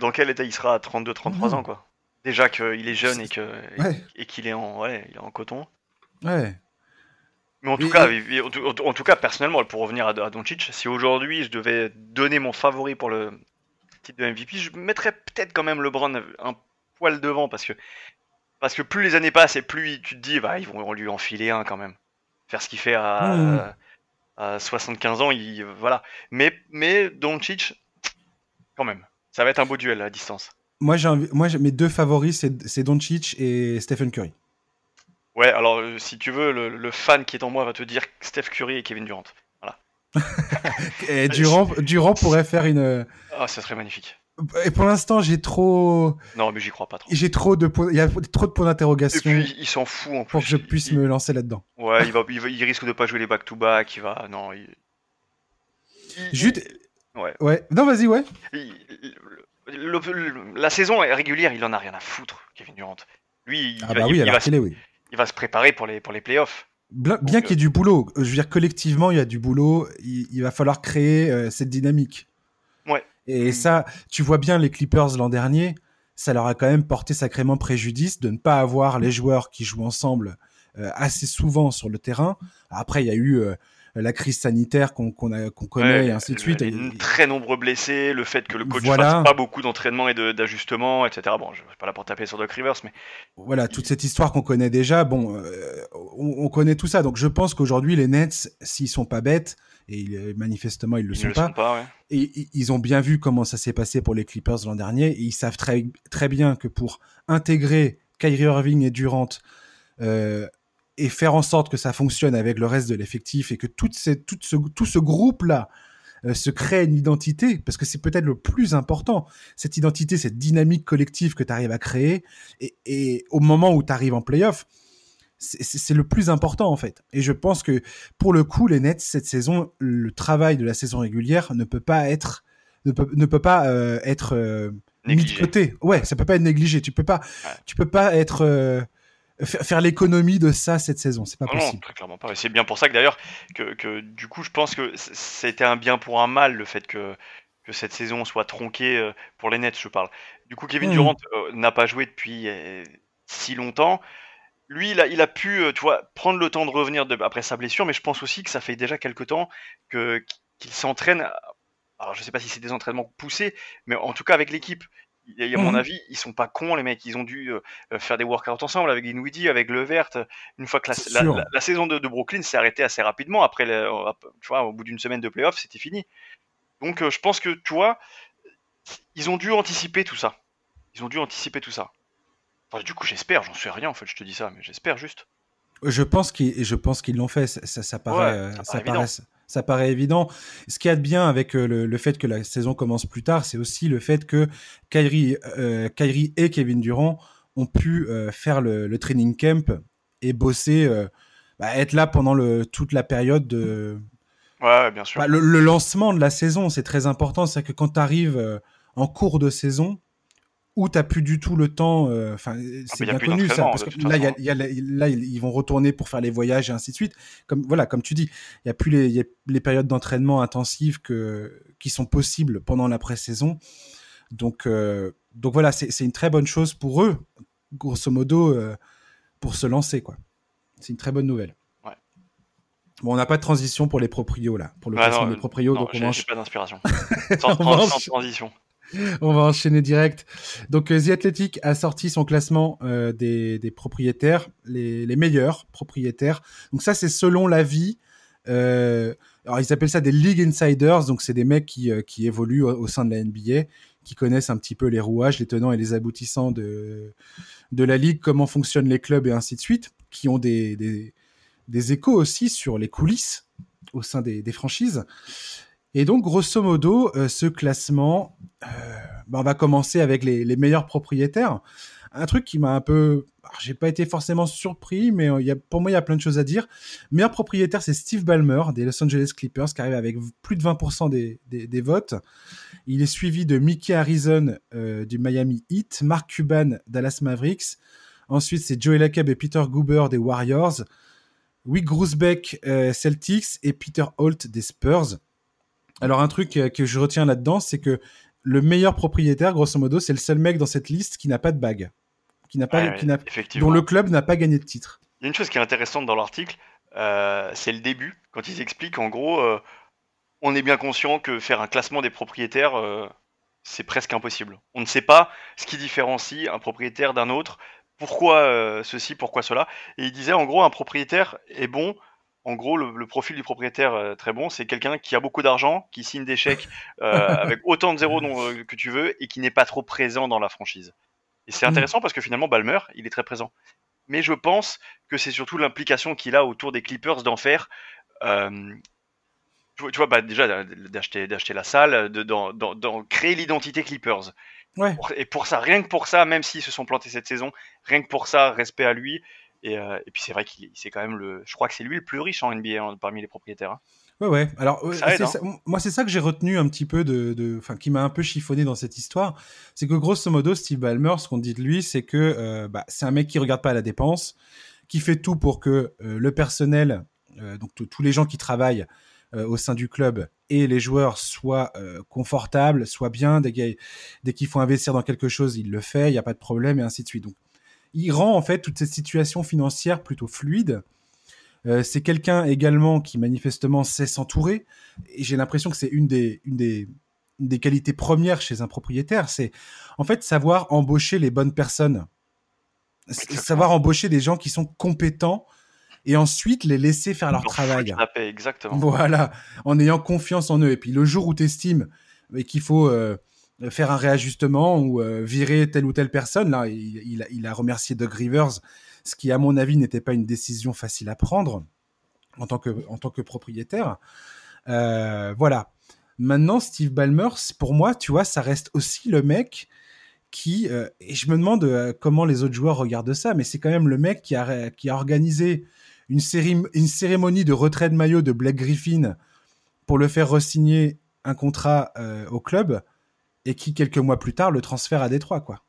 B: dans quel état il sera à 32-33 ans, quoi. Déjà qu'il est jeune et que et qu'il est en, ouais, il est en coton.
A: Ouais.
B: Mais en tout, cas, en, tout cas, personnellement, pour revenir à, à Doncic, si aujourd'hui je devais donner mon favori pour le titre de MVP, je mettrais peut-être quand même LeBron un poil devant parce que parce que plus les années passent et plus tu te dis, bah, ils vont lui enfiler un quand même. Faire ce qu'il fait à, 75 ans, il, voilà. Mais, mais Doncic, quand même, ça va être un beau duel à distance.
A: Moi, j'ai moi mes deux favoris, c'est Doncic et Stephen Curry.
B: Ouais, alors euh, si tu veux, le, fan qui est en moi va te dire Steph Curry et Kevin Durant. Voilà.
A: et Durant, Durant pourrait faire une.
B: Ah, ça serait magnifique.
A: Et pour l'instant, j'ai trop.
B: Non, mais j'y crois pas trop.
A: J'ai trop de il y a trop de points d'interrogation.
B: Et puis, il s'en fout en plus.
A: Pour que je puisse me lancer là-dedans.
B: Ouais, il va, il risque de pas jouer les back-to-back. il va, non. Il...
A: Juste. Ouais. Ouais. Non, vas-y, ouais.
B: la saison régulière, il en a rien à foutre, Kevin Durant. Lui, il,
A: ah bah oui, va, oui
B: il va se préparer pour les, pour les playoffs.
A: Bien, qu'il y ait du boulot, je veux dire, collectivement, il y a du boulot, il, va falloir créer euh, cette dynamique.
B: Ouais.
A: Et ça, tu vois bien les Clippers l'an dernier, ça leur a quand même porté sacrément préjudice de ne pas avoir les joueurs qui jouent ensemble euh, assez souvent sur le terrain. Après, il y a eu euh, la crise sanitaire qu'on connaît et ainsi de suite.
B: très nombreux blessés, le fait que le coach ne fasse pas beaucoup d'entraînement et d'ajustement, etc. Bon, je ne vais pas là pour taper sur Doc Rivers, mais
A: voilà toute cette histoire qu'on connaît déjà. Bon, euh, on, connaît tout ça, donc je pense qu'aujourd'hui les Nets, s'ils sont pas bêtes, et manifestement ils le sont pas, et ils ont bien vu comment ça s'est passé pour les Clippers l'an dernier, et ils savent très très bien que pour intégrer Kyrie Irving et Durant euh, et faire en sorte que ça fonctionne avec le reste de l'effectif et que tout, ce, tout ce groupe-là euh, se crée une identité, parce que c'est peut-être le plus important, cette identité, cette dynamique collective que tu arrives à créer, et, au moment où tu arrives en playoff, c'est le plus important en fait. Et je pense que pour le coup, les Nets, cette saison, le travail de la saison régulière ne peut pas être ne peut, ne peut pas euh, être euh, mis de côté. Ouais, ça peut pas être négligé. Tu peux pas, tu peux pas être faire l'économie de ça cette saison. C'est pas possible. Non,
B: très clairement pas. C'est bien pour ça que d'ailleurs, que, du coup, je pense que c'était un bien pour un mal le fait que, que cette saison soit tronquée euh, pour les Nets, je parle. Du coup, Kevin hmm. Durant euh, n'a pas joué depuis euh, si longtemps. Lui, il a, il a pu, tu vois, prendre le temps de revenir après sa blessure, mais je pense aussi que ça fait déjà quelque temps que qu'il s'entraîne. Alors, je sais pas si c'est des entraînements poussés, mais en tout cas avec l'équipe. À mon mmh. avis, ils sont pas cons, les mecs. Ils ont dû euh, euh, faire des workouts ensemble avec Dinwiddie, avec Levert. Une fois que la, saison de, Brooklyn s'est arrêtée assez rapidement, après, tu vois, au bout d'une semaine de playoff, c'était fini. Donc, euh, je pense que, tu vois, ils ont dû anticiper tout ça. Ils ont dû anticiper tout ça. du coup, j'espère, j'en sais rien, en fait, je te dis ça, mais j'espère juste.
A: Je pense qu'ils l'ont fait, ça, ça, paraît, ça, paraît, ça paraît évident. Ce qui y a de bien avec euh, le, fait que la saison commence plus tard, c'est aussi le fait que Kyrie, euh, Kyrie et Kevin Durant ont pu euh, faire le, training camp et bosser, bah, être là pendant le, toute la période de.
B: Ouais, bien sûr.
A: Bah, le, lancement de la saison, c'est très important. C'est que quand tu arrives en cours de saison, où t'as plus du tout le temps. Euh, enfin, ah, c'est bien connu ça, parce que là, y a, là, ils vont retourner pour faire les voyages et ainsi de suite. Comme voilà, comme tu dis, il y a plus les, les périodes d'entraînement intensives que qui sont possibles pendant la pré-saison. Donc, euh, donc voilà, c'est une très bonne chose pour eux, grosso modo, euh, pour se lancer, quoi. C'est une très bonne nouvelle. Bon, on n'a pas de transition pour les proprios là, pour le classement des proprios.
B: donc on pas d'inspiration. sans, transition.
A: On va enchaîner direct. Donc, euh, The Athletic a sorti son classement euh, des, propriétaires, les, meilleurs propriétaires. Donc ça, c'est selon l'avis. Euh, alors, ils appellent ça des League Insiders. Donc, c'est des mecs qui, évoluent au, sein de la NBA, qui connaissent un petit peu les rouages, les tenants et les aboutissants de, la ligue, comment fonctionnent les clubs et ainsi de suite, qui ont des, échos aussi sur les coulisses au sein des franchises. Et donc, grosso modo, euh, ce classement, euh, bah, on va commencer avec les, meilleurs propriétaires. Un truc qui m'a un peu... J'ai pas été forcément surpris, mais euh, y a, pour moi, il y a plein de choses à dire. Meilleur propriétaire, c'est Steve Ballmer des Los Angeles Clippers, qui arrive avec plus de 20% des, des, votes. Il est suivi de Mickey Harrison du Miami Heat, Mark Cuban, Dallas Mavericks. Ensuite, c'est Joey Lacob et Peter Goober des Warriors. Wick Grousbeck, Celtics et Peter Holt des Spurs. Alors un truc euh, que je retiens là-dedans, c'est que le meilleur propriétaire, grosso modo, c'est le seul mec dans cette liste qui n'a pas de bague, qui n'a pas, qui dont le club n'a pas gagné de titre.
B: Il y a une chose qui est intéressante dans l'article, euh, c'est le début, quand ils expliquent en gros, euh, on est bien conscient que faire un classement des propriétaires, euh, c'est presque impossible. On ne sait pas ce qui différencie un propriétaire d'un autre, pourquoi ceci, pourquoi cela. Et il disait en gros, un propriétaire est bon en gros, le, profil du propriétaire euh, très bon, c'est quelqu'un qui a beaucoup d'argent, qui signe des chèques euh, avec autant de zéros euh, que tu veux et qui n'est pas trop présent dans la franchise. Et c'est mm. intéressant parce que finalement, Balmer, il est très présent. Mais je pense que c'est surtout l'implication qu'il a autour des Clippers d'en faire. tu, vois, bah, déjà d'acheter, d'acheter la salle, de, d'en, créer l'identité Clippers. Ouais. Et pour ça, rien que pour ça, même s'ils se sont plantés cette saison, rien que pour ça, respect à lui. Euh, et, puis c'est vrai qu'il c'est quand même le. Je crois que c'est lui le plus riche en NBA hein, parmi les propriétaires. Hein.
A: Ouais, ouais. Alors, hein. moi, c'est ça que j'ai retenu un petit peu de, enfin, qui m'a un peu chiffonné dans cette histoire, c'est que grosso modo, Steve Ballmer, ce qu'on dit de lui, c'est que euh, bah, c'est un mec qui regarde pas la dépense, qui fait tout pour que euh, le personnel, donc tous les gens qui travaillent au sein du club et les joueurs soient confortables, soient bien. Dès qu'il faut investir dans quelque chose, il le fait, il n'y a pas de problème et ainsi de suite. Donc, il rend en fait toute cette situation financière plutôt fluide. Euh, c'est quelqu'un également qui manifestement sait s'entourer. Et j'ai l'impression que c'est une des, une des, des qualités premières chez un propriétaire. C'est en fait savoir embaucher les bonnes personnes. Savoir embaucher des gens qui sont compétents et ensuite les laisser faire leur travail.
B: exactement.
A: Voilà, en ayant confiance en eux. Et puis le jour où tu estimes qu'il faut euh, faire un réajustement ou euh, virer telle ou telle personne. Là, il, a, remercié Doug Rivers, ce qui, à mon avis, n'était pas une décision facile à prendre en tant que, en tant que propriétaire. Euh, voilà. Maintenant, Steve Ballmer, pour moi, tu vois, ça reste aussi le mec qui, euh, et je me demande comment les autres joueurs regardent ça, mais c'est quand même le mec qui a, qui a organisé une cérémonie de retrait de maillot de Blake Griffin pour le faire resigner un contrat au club et qui quelques mois plus tard le transfère à Détroit, quoi.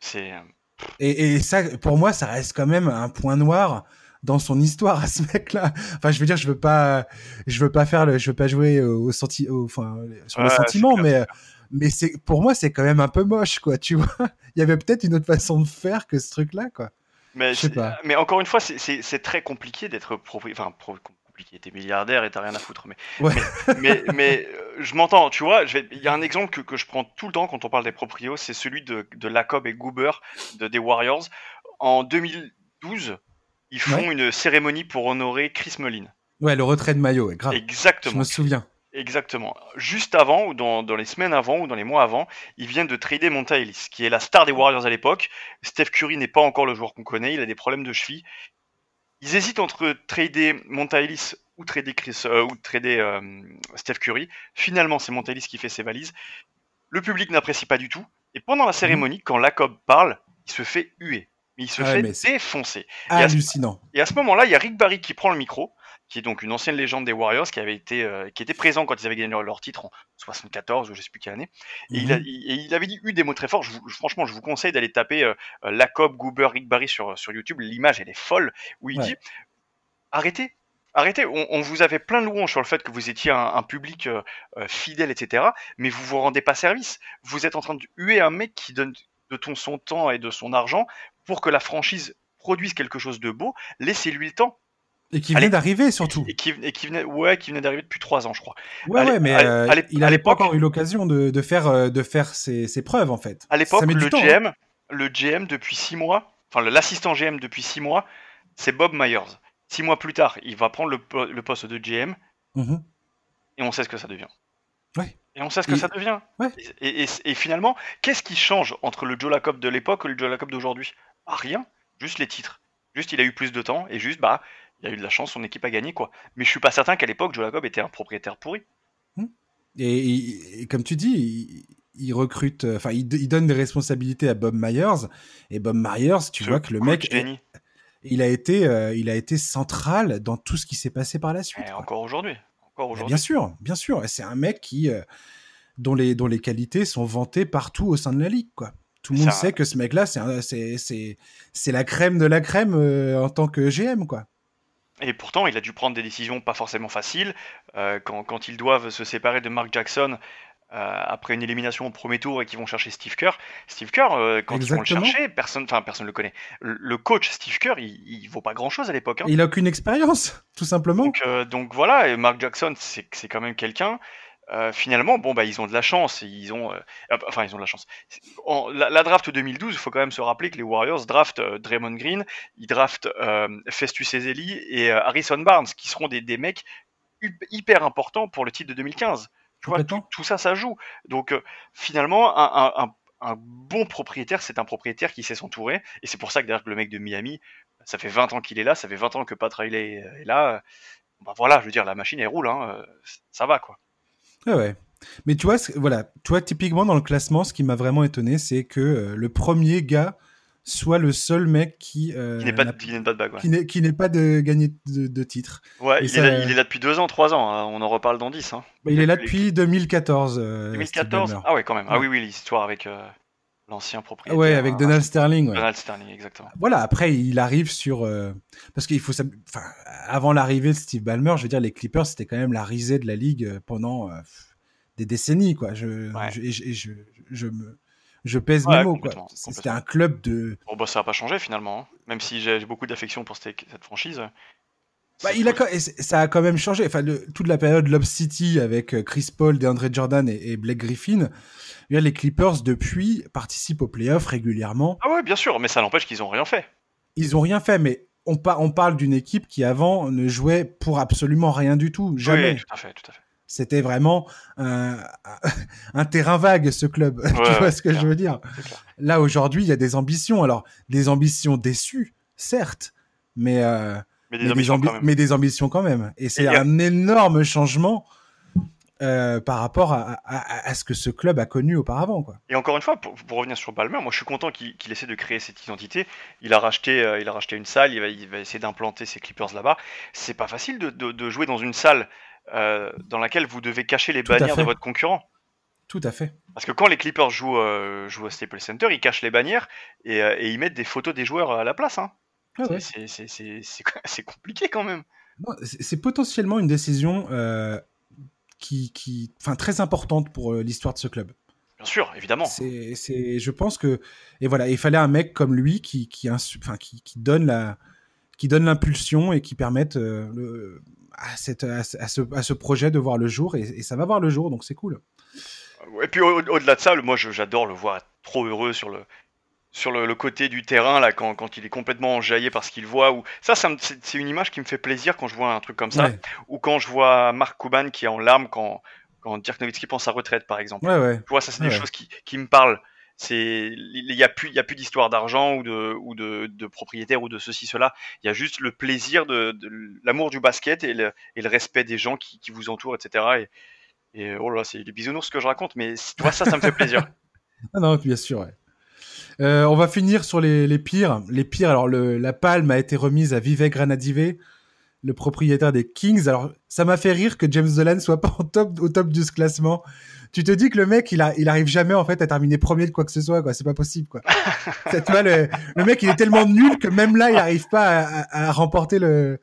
B: C'est. Euh,
A: et, et, ça, pour moi, ça reste quand même un point noir dans son histoire à ce mec-là. Enfin, je veux dire, je veux pas, je veux pas faire le, je veux pas jouer au, senti, enfin, sur le sentiment, mais, mais c'est, pour moi, c'est quand même un peu moche, quoi. Tu vois, il y avait peut-être une autre façon de faire que ce truc-là, quoi.
B: Mais, je sais pas. mais encore une fois, c'est très compliqué d'être enfin, qui était milliardaire et t'as rien à foutre. Mais, mais, mais, euh, je m'entends, tu vois, il y a un exemple que, que, je prends tout le temps quand on parle des proprios, c'est celui de, de Lacob et Goober de, des Warriors. En 2012, ils font une cérémonie pour honorer Chris Mullin.
A: Ouais, le retrait de maillot, grave.
B: Exactement.
A: Je me souviens.
B: Exactement. Juste avant, ou dans, dans, les semaines avant, ou dans les mois avant, ils viennent de trader Monta Ellis, qui est la star des Warriors à l'époque. Steph Curry n'est pas encore le joueur qu'on connaît, il a des problèmes de cheville. Ils hésitent entre trader Monta Ellis ou trader, Chris, euh, ou trader euh, Steph Curry. Finalement, c'est Monta Ellis qui fait ses valises. Le public n'apprécie pas du tout. Et pendant la cérémonie, mhm. quand Lacob parle, il se fait huer. Il se fait défoncer.
A: Hallucinant.
B: Et à ce, moment-là, il y a Rick Barry qui prend le micro, qui est donc une ancienne légende des Warriors, qui avait été, euh, qui était présent quand ils avaient gagné leur titre en 74 ou je sais plus quelle année. Et, il, mhm. il, avait dit eu des mots très forts. franchement, je vous conseille d'aller taper euh, Lacob, Goober, Rick Barry sur, sur YouTube. L'image, elle est folle, où il dit arrêtez, Arrêtez, on, vous avait plein de louanges sur le fait que vous étiez un, public euh, fidèle, etc. Mais vous vous rendez pas service. Vous êtes en train de huer un mec qui donne de ton son temps et de son argent pour que la franchise produise quelque chose de beau, laissez-lui le temps.
A: Et qui venait d'arriver surtout.
B: Et qui, et qui venait, ouais, qui venait d'arriver depuis trois ans, je crois.
A: Ouais, ouais, mais euh, il n'avait pas encore eu l'occasion de, de, faire, euh, de faire ses, ses, preuves en fait.
B: À l'époque, le GM, hein. le GM depuis six mois, enfin l'assistant GM depuis six mois, c'est Bob Myers. Six mois plus tard, il va prendre le, le poste de GM mm-hmm. et on sait ce que ça devient.
A: Ouais.
B: Et on sait ce que ça devient.
A: Ouais.
B: Et, et, et, finalement, qu'est-ce qui change entre le Joe Lacob de l'époque et le Joe Lacob d'aujourd'hui? Ah, Rien. Juste les titres. Juste, il a eu plus de temps et juste, bah, il a eu de la chance, son équipe a gagné, quoi. Mais je suis pas certain qu'à l'époque, Joe Lacob était un propriétaire pourri.
A: Hmm. Et, comme tu dis, il, recrute, euh, enfin, il, donne des responsabilités à Bob Myers. Et Bob Myers, tu vois que le mec, il a été, euh, il a été central dans tout ce qui s'est passé par la suite.
B: Et encore aujourd'hui. Encore aujourd'hui.
A: Bien sûr, bien sûr. Et c'est un mec qui, euh, dont les, dont les qualités sont vantées partout au sein de la ligue, quoi. Tout le monde sait que ce mec-là, c'est la crème de la crème en tant que GM, quoi.
B: Et pourtant, il a dû prendre des décisions pas forcément faciles. Euh, quand, quand, ils doivent se séparer de Mark Jackson euh, après une élimination au premier tour et qu'ils vont chercher Steve Kerr, Steve Kerr, euh, quand ils vont le chercher, personne, enfin personne le connaît. Le, coach Steve Kerr, il, il vaut pas grand chose à l'époque. Hein.
A: Il a aucune expérience, tout simplement.
B: Donc, donc voilà, et Mark Jackson, c'est quand même quelqu'un. Euh, finalement, bon, bah, ils ont de la chance. Ils ont, euh, enfin, ils ont de la chance. la, draft 2012, il faut quand même se rappeler que les Warriors draftent euh, Draymond Green, ils draftent Festus Ezeli et Harrison Barnes, qui seront des, des, mecs hyper importants pour le titre de 2015. Tu vois, tout, ça, ça joue. Donc, finalement, un, un, un, bon propriétaire, c'est un propriétaire qui sait s'entourer. Et c'est pour ça que derrière le mec de Miami, ça fait 20 ans qu'il est là, ça fait 20 ans que Pat Riley est là. Bah voilà, je veux dire, la machine elle roule, hein, ça va quoi.
A: Ouais, ouais. Mais tu vois, voilà, tu typiquement dans le classement, ce qui m'a vraiment étonné, c'est que euh, le premier gars soit le seul mec qui
B: euh, qui n'est pas, de, bague,
A: ouais. qui n'est pas de gagner de, titre.
B: Ouais, il, est là, il, est là, depuis deux ans, trois ans. Hein, on en reparle dans 10. Hein.
A: Bah, il est là depuis 2014.
B: 2014 euh, Ah ouais, quand même. Ah oui, oui, l'histoire avec l'ancien propriétaire.
A: Ouais, avec Donald Sterling.
B: Donald Sterling, exactement.
A: Voilà, après, il arrive sur. parce qu'il faut. Enfin, avant l'arrivée de Steve Ballmer, je veux dire, les Clippers, c'était quand même la risée de la ligue pendant des décennies, quoi. Je, je, je, me, je pèse mes mots, quoi. C'était un club de.
B: Bon, bah, ça n'a pas changé finalement, hein. même si j'ai beaucoup d'affection pour cette, franchise.
A: Bah, il a, ça a quand même changé. Enfin, toute la période Lob City avec euh, Chris Paul, DeAndre Jordan et, Blake Griffin, les Clippers depuis participent aux playoffs régulièrement.
B: Ah ouais, bien sûr, mais ça n'empêche qu'ils n'ont rien fait.
A: Ils n'ont rien fait, mais on, on parle d'une équipe qui avant ne jouait pour absolument rien du tout, jamais.
B: tout à fait, tout à fait.
A: C'était vraiment un, un, terrain vague, ce club. tu vois ce que je veux dire? Là, aujourd'hui, il y a des ambitions. Alors, des ambitions déçues, certes, mais, euh,
B: mais, des, ambitions
A: mais, des, ambitions quand même. Et c'est un énorme changement euh, par rapport à, à, à, ce que ce club a connu auparavant. Quoi.
B: Et encore une fois, pour, pour revenir sur Balmer, moi je suis content qu'il essaie de créer cette identité. Il a racheté, euh, il a racheté une salle, il va, il va essayer d'implanter ses Clippers là-bas. C'est pas facile de, de, de, jouer dans une salle euh, dans laquelle vous devez cacher les bannières de votre concurrent.
A: Tout à fait.
B: Parce que quand les Clippers jouent, jouent au Staples Center, ils cachent les bannières et, et, ils mettent des photos des joueurs à la place. Hein. Ah c'est compliqué quand même.
A: C'est potentiellement une décision qui, qui, enfin, très importante pour l'histoire de ce club.
B: Bien sûr, évidemment.
A: C'est, je pense que, et voilà, il fallait un mec comme lui qui, qui, qui, qui donne la, qui donne l'impulsion et qui permette le, à, cette, à, ce, à, ce, projet de voir le jour et, ça va voir le jour, donc c'est cool.
B: Et puis au-delà de ça, moi j'adore le voir trop heureux sur le, sur le, côté du terrain là quand, quand, il est complètement enjaillé par ce qu'il voit ou ça, ça c'est une image qui me fait plaisir quand je vois un truc comme ça ou quand je vois Marc Cuban qui est en larmes quand quand Dirk Nowitzki prend sa retraite par exemple.
A: Ouais, ouais.
B: tu vois ça c'est des choses qui, qui me parlent. C'est il y a plus il y a plus d'histoire d'argent ou de ou de, de, propriétaire ou de ceci cela. Il y a juste le plaisir de, de l'amour du basket et le, et le, respect des gens qui, qui vous entourent etc et, et oh là c'est des bisounours ce que je raconte mais tu vois ça ça me fait plaisir.
A: Ah non bien sûr ouais. Euh, on va finir sur les, les pires les pires alors le, la palme a été remise à Vivek Granadive le propriétaire des Kings alors ça m'a fait rire que James Dolan soit pas en top au top du classement tu te dis que le mec, il, a, il arrive jamais en fait à terminer premier de quoi que ce soit, quoi. C'est pas possible, quoi. vois, le, le, mec, il est tellement nul que même là, il arrive pas à, à, remporter le,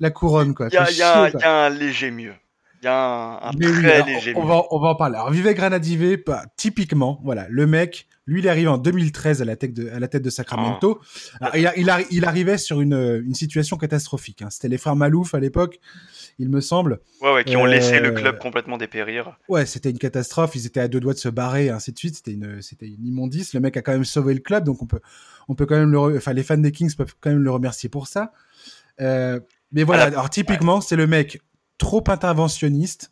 A: la couronne, quoi.
B: Il y a, y, a, y a, un léger mieux. Il y a un, un très léger
A: on,
B: mieux.
A: Va, on va en parler. Alors, Vivek Granadive, bah, typiquement, voilà, le mec, Lui, il est arrivé en 2013 à la tête de, à la tête de Sacramento. Ah. il, il, arrivait sur une, une situation catastrophique. Hein. C'était les frères Malouf à l'époque, il me semble.
B: Ouais, ouais, qui ont laissé le club complètement dépérir.
A: Ouais, c'était une catastrophe. Ils étaient à deux doigts de se barrer, ainsi de suite. C'était une, c'était une immondice. Le mec a quand même sauvé le club, donc on peut, on peut quand même le, enfin, les fans des Kings peuvent quand même le remercier pour ça. Euh, mais voilà, alors typiquement, c'est le mec trop interventionniste,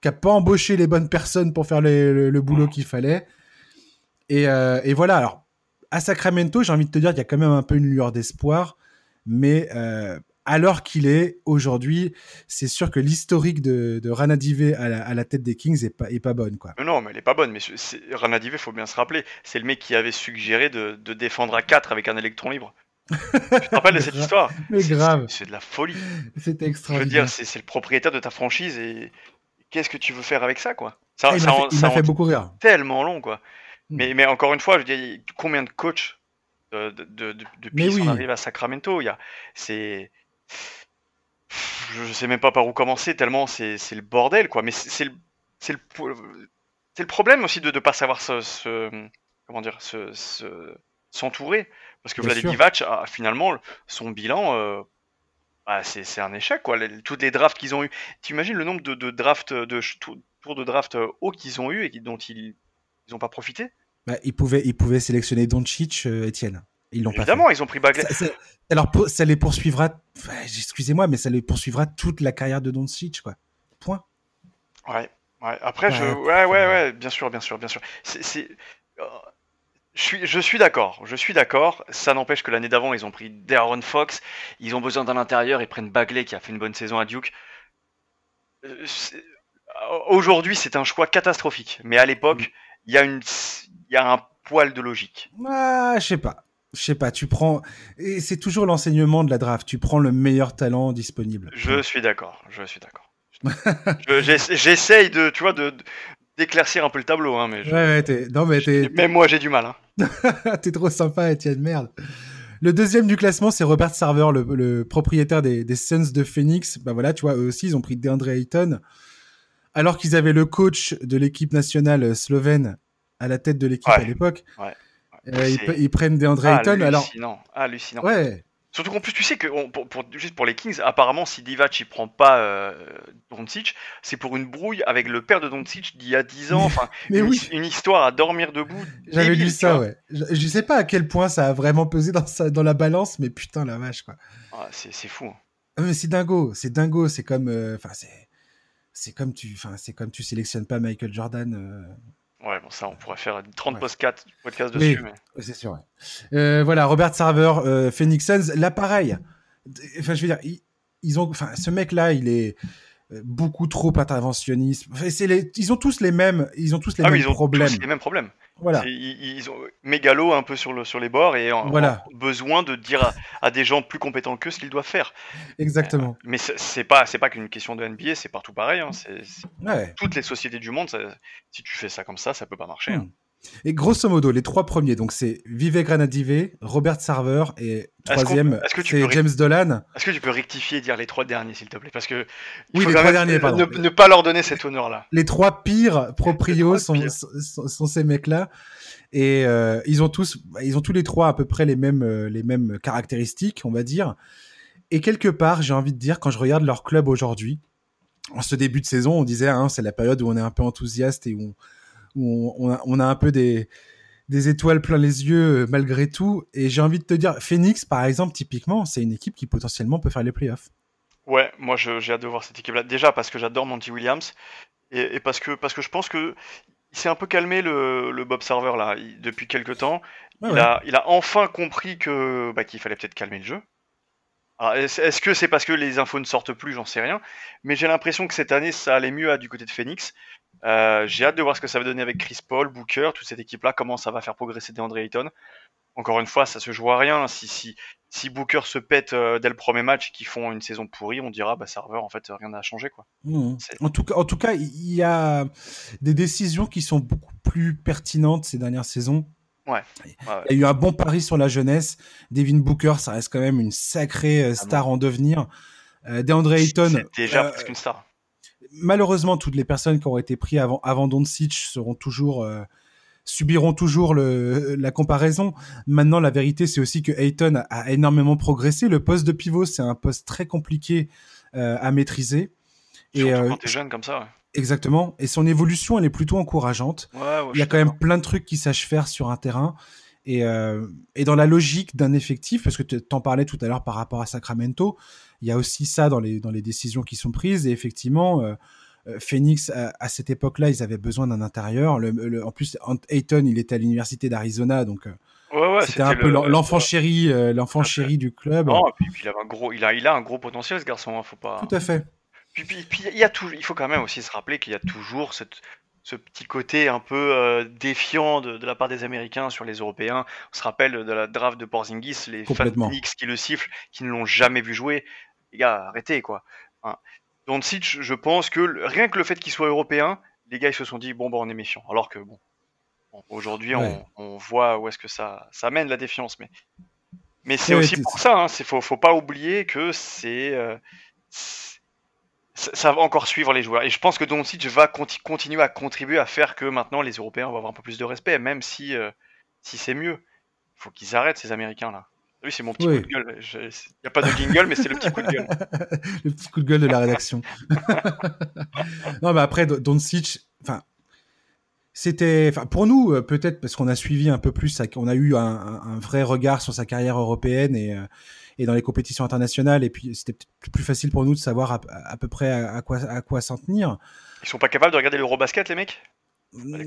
A: qui a pas embauché les bonnes personnes pour faire le, boulot qu'il fallait. Et, euh, et, voilà, alors à Sacramento, j'ai envie de te dire qu'il y a quand même un peu une lueur d'espoir, mais euh, alors qu'il est aujourd'hui, c'est sûr que l'historique de, de Ranadive à la, à la, tête des Kings est pas, est pas bonne. Quoi.
B: Non, mais elle est pas bonne. Mais Ranadive, faut bien se rappeler, c'est le mec qui avait suggéré de, de défendre à 4 avec un électron libre. tu te rappelles de cette histoire?
A: Mais grave.
B: C'est de la folie.
A: C'est extraordinaire.
B: Je veux dire, c'est le propriétaire de ta franchise et qu'est-ce que tu veux faire avec ça, quoi?
A: Ça, ah, Il m'a fait, beaucoup rire.
B: Tellement long, quoi. Hmm. Mais, mais encore une fois, je combien de coachs de, de, de, depuis qu'on arrive à Sacramento? Il y a, c'est je sais même pas par où commencer tellement c'est le bordel quoi. Mais c'est le c'est le c'est le problème aussi de ne pas savoir se, comment dire se s'entourer. Parce que Vladimir Divac finalement son bilan euh, bah, c'est un échec quoi. Toutes les drafts qu'ils ont eu tu imagines le nombre de, de drafts de tours de draft hauts qu'ils ont eu et dont ils ils ont pas profité
A: bah, ils pouvaient ils pouvaient sélectionner Doncic euh, Etienne ils l'ont pas
B: fait. ils ont pris Bagley.
A: alors, ça les poursuivra. Excusez-moi, mais ça les poursuivra toute la carrière de Doncic, quoi. Point.
B: Ouais. ouais. Après, je. Ouais, ouais, ouais. Bien sûr, bien sûr, bien sûr. C'est. Euh, je suis, je suis d'accord, je suis d'accord. Ça n'empêche que l'année d'avant, ils ont pris Darren Fox. Ils ont besoin d'un intérieur. Ils prennent Bagley qui a fait une bonne saison à Duke. Euh, aujourd'hui, c'est un choix catastrophique. Mais à l'époque, mm. Il y a une, il y a un poil de logique.
A: Ah, je sais pas je sais pas, tu prends et c'est toujours l'enseignement de la draft. Tu prends le meilleur talent disponible.
B: Je suis d'accord, je suis d'accord. J'essaye de, tu vois, de d'éclaircir un peu le tableau, hein, mais
A: ouais, ouais, non mais
B: même moi j'ai du mal. Hein.
A: t'es trop sympa, Etienne, merde. Le deuxième du classement, c'est Robert Sarver, le, propriétaire des, des, Suns de Phoenix. Bah voilà, tu vois, eux aussi, ils ont pris DeAndre Ayton, alors qu'ils avaient le coach de l'équipe nationale slovène à la tête de l'équipe à l'époque. Ouais. Euh, ils, prennent des André Ayton.
B: Hallucinant, hallucinant.
A: Ouais.
B: Surtout qu'en plus, tu sais que pour, juste pour les Kings, apparemment, si Divac il prend pas euh, Doncic, c'est pour une brouille avec le père de Doncic d'il y a 10 ans. Enfin, mais une, oui. une, histoire à dormir debout.
A: J'avais lu ça, ouais. Je, je, sais pas à quel point ça a vraiment pesé dans, dans la balance, mais putain, la vache, quoi.
B: Ah, c'est fou. Hein.
A: Ah, mais c'est dingo, c'est dingo. C'est comme, euh, enfin, c'est, c'est comme tu, enfin, c'est comme tu sélectionnes pas Michael Jordan. Euh,
B: Ouais, bon, ça, on pourrait faire 30 podcasts, dessus. Mais...
A: C'est sûr. Euh, voilà, Robert Sarver, euh, Phoenix Suns, là, pareil. Enfin, je veux dire, ils, ont, enfin, ce mec-là, il est beaucoup trop interventionniste. Enfin, les, ils ont tous les mêmes, ils ont tous les
B: ah
A: mêmes
B: ils ont
A: problèmes.
B: Tous les mêmes problèmes. Voilà. Ils, ont mégalo un peu sur, le, sur les bords et ont besoin de dire à, des gens plus compétents qu'eux ce qu'ils doivent faire.
A: Exactement.
B: Euh, mais c'est pas c'est pas qu'une question de NBA, c'est partout pareil. Hein. Toutes les sociétés du monde. si tu fais ça comme ça, ça peut pas marcher. Hein.
A: Et grosso modo, les trois premiers, donc c'est Vivek Granadive, Robert Sarver et troisième, c'est James Dolan.
B: Est-ce que tu peux rectifier et dire les trois derniers, s'il te plaît? Parce que
A: oui, les trois derniers, pardon.
B: Ne, pas leur donner cet honneur-là.
A: Les trois pires proprios sont, sont, ces mecs-là. Et euh, ils ont tous, ils ont tous les trois à peu près les mêmes, euh, les mêmes caractéristiques, on va dire. Et quelque part, j'ai envie de dire, quand je regarde leur club aujourd'hui, en ce début de saison, on disait, hein, c'est la période où on est un peu enthousiaste et où on, où on, a, un peu des, des étoiles plein les yeux euh, malgré tout. Et j'ai envie de te dire, Phoenix, par exemple, typiquement, c'est une équipe qui potentiellement peut faire les playoffs.
B: Ouais, moi j'ai hâte de voir cette équipe-là. Déjà parce que j'adore Monty Williams et, parce, que, parce que je pense que il s'est un peu calmé le, Bob Server là depuis quelques temps. il, A, il a enfin compris que bah, qu'il fallait peut-être calmer le jeu. Est-ce que c'est parce que les infos ne sortent plus? J'en sais rien. Mais j'ai l'impression que cette année, ça allait mieux à, du côté de Phoenix. Euh, j'ai hâte de voir ce que ça va donner avec Chris Paul, Booker, toute cette équipe-là, comment ça va faire progresser DeAndre Ayton. Encore une fois, ça se joue à rien. Si, si, si Booker se pète euh, dès le premier match et qu'ils font une saison pourrie, on dira, bah, serveur, en fait, rien n'a changé. Quoi.
A: Mmh. En, tout cas, en tout cas, il y a des décisions qui sont beaucoup plus pertinentes ces dernières saisons.
B: Ouais.
A: Il y a eu un bon pari sur la jeunesse. Devin Booker, ça reste quand même une sacrée euh, ah star en devenir. Euh, DeAndre Ayton.
B: C'est déjà presque une star
A: malheureusement, toutes les personnes qui ont été prises avant, avant Doncic seront toujours, euh, subiront toujours le, la comparaison. Maintenant, la vérité, c'est aussi que Ayton a, énormément progressé. Le poste de pivot, c'est un poste très compliqué euh, à maîtriser.
B: Surtout et, quand t'es jeune comme ça.
A: Exactement. Et son évolution, elle est plutôt encourageante. Il y a quand même plein de trucs qu'il sache faire sur un terrain. Et, euh, et dans la logique d'un effectif, parce que tu en parlais tout à l'heure par rapport à Sacramento, il y a aussi ça dans les, dans les décisions qui sont prises. Et effectivement, euh, euh, Phoenix, à, cette époque-là, ils avaient besoin d'un intérieur. Le, en plus, Ayton, il était à l'université d'Arizona, donc c'était un peu l'enfant chéri, l'enfant chéri du club.
B: Non, puis, il, a un gros, il, a, il a un gros potentiel, ce garçon. Hein, faut pas...
A: Tout à fait.
B: Puis, puis, il, y a tout, il faut quand même aussi se rappeler qu'il y a toujours cette, ce petit côté un peu euh, défiant de, la part des Américains sur les Européens. On se rappelle de la draft de Porzingis, les fans de qui le sifflent, qui ne l'ont jamais vu jouer. Les gars, arrêtez quoi. Enfin, Doncic, je pense que rien que le fait qu'il soit européen, les gars ils se sont dit bon bah on est méfiant. Alors que bon, aujourd'hui on, voit où est-ce que ça, ça mène la défiance, mais mais c'est aussi pour ça. Hein, faut, faut pas oublier que c'est euh, ça, va encore suivre les joueurs. Et je pense que Doncic va continuer à contribuer à faire que maintenant les Européens vont avoir un peu plus de respect, même si, euh, si c'est mieux. Il faut qu'ils arrêtent ces Américains là. Oui, c'est mon petit coup de gueule. Il n'y a pas de jingle, mais c'est le petit coup de gueule.
A: le petit coup de gueule de la rédaction. non, mais après, Doncic, enfin, c'était, enfin, pour nous, euh, peut-être parce qu'on a suivi un peu plus, on a eu un, vrai regard sur sa carrière européenne et, euh, et dans les compétitions internationales. Et puis, c'était plus facile pour nous de savoir à, peu près à, quoi, à quoi s'en tenir.
B: Ils sont pas capables de regarder l'Eurobasket, les mecs?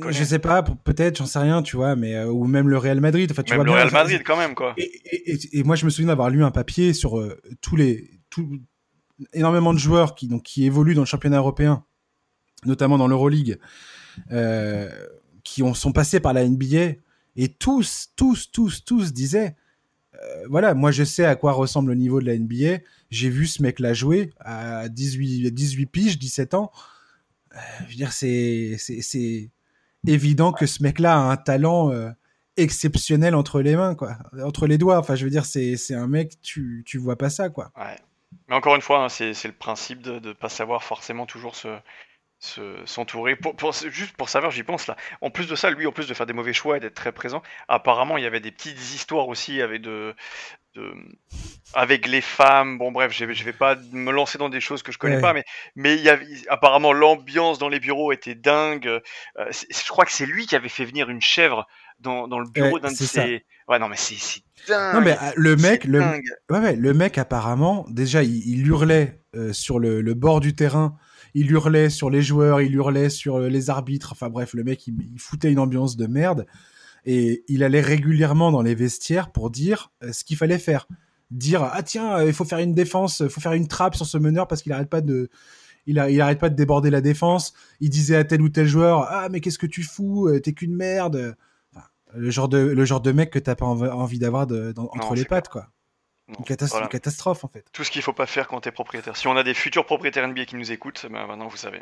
A: Je sais pas, peut-être, j'en sais rien, tu vois, mais euh, ou même le Real Madrid. Enfin, tu
B: même le Real Madrid, quand même, quoi.
A: Et, moi, je me souviens d'avoir lu un papier sur euh, tous les, tout, énormément de joueurs qui donc qui évoluent dans le championnat européen, notamment dans l'Euroleague, euh, qui ont, sont passés par la NBA, et tous, tous, tous, tous disaient euh, voilà, moi je sais à quoi ressemble le niveau de la NBA. J'ai vu ce mec-là jouer à 18, 18 piges, 17 ans. Euh, je veux dire, c'est, évident que ce mec-là a un talent euh, exceptionnel entre les mains, quoi, entre les doigts. Enfin, je veux dire, c'est, un mec, tu, tu vois pas ça, quoi.
B: Mais encore une fois, hein, c'est, le principe de ne pas savoir forcément toujours se, s'entourer. Pour, juste pour savoir, j'y pense là. En plus de ça, lui, en plus de faire des mauvais choix et d'être très présent, apparemment, il y avait des petites histoires aussi avec de, avec les femmes. Bon, bref, je, je vais pas me lancer dans des choses que je connais pas, mais mais il y avait apparemment l'ambiance dans les bureaux était dingue. Euh, je crois que c'est lui qui avait fait venir une chèvre dans, dans le bureau d'un de ses. Ouais, non, mais c'est dingue. Non, mais
A: euh, le mec, le, ouais, le mec apparemment, déjà, il, hurlait euh, sur le, le bord du terrain il hurlait sur les joueurs, il hurlait sur euh, les arbitres. Enfin bref, le mec, il, foutait une ambiance de merde. Et il allait régulièrement dans les vestiaires pour dire euh, ce qu'il fallait faire. Dire ah tiens, il faut faire une défense, il faut faire une trappe sur ce meneur parce qu'il arrête pas de il, arrête pas de déborder la défense. Il disait à tel ou tel joueur ah mais qu'est-ce que tu fous, euh, t'es qu'une merde. le genre de le genre de mec que t'as pas envie d'avoir entre les pattes quoi une, catastrophe, en fait.
B: Tout ce qu'il faut pas faire quand tu es propriétaire. Si on a des futurs propriétaires NBA qui nous écoutent, ben maintenant vous savez.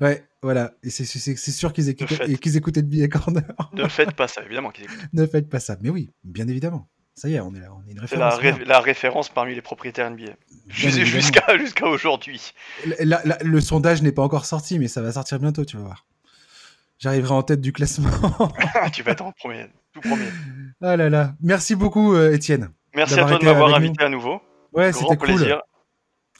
A: Ouais, voilà. Et c'est sûr qu'ils écoutent, qu'ils écoutent NBA Corner.
B: ne faites pas ça, évidemment qu'ils écoutent.
A: ne faites pas ça. Mais oui, bien évidemment. Ça y est, on est, on est une référence.
B: C'est la, référence parmi les propriétaires NBA. Jusqu'à jusqu'à aujourd'hui.
A: le sondage n'est pas encore sorti, mais ça va sortir bientôt, tu vas voir. J'arriverai en tête du classement.
B: tu vas être en premier, tout premier.
A: Ah là là. Merci beaucoup, euh, Étienne.
B: Merci à toi de m'avoir invité à nouveau.
A: Ouais, c'était cool. Plaisir.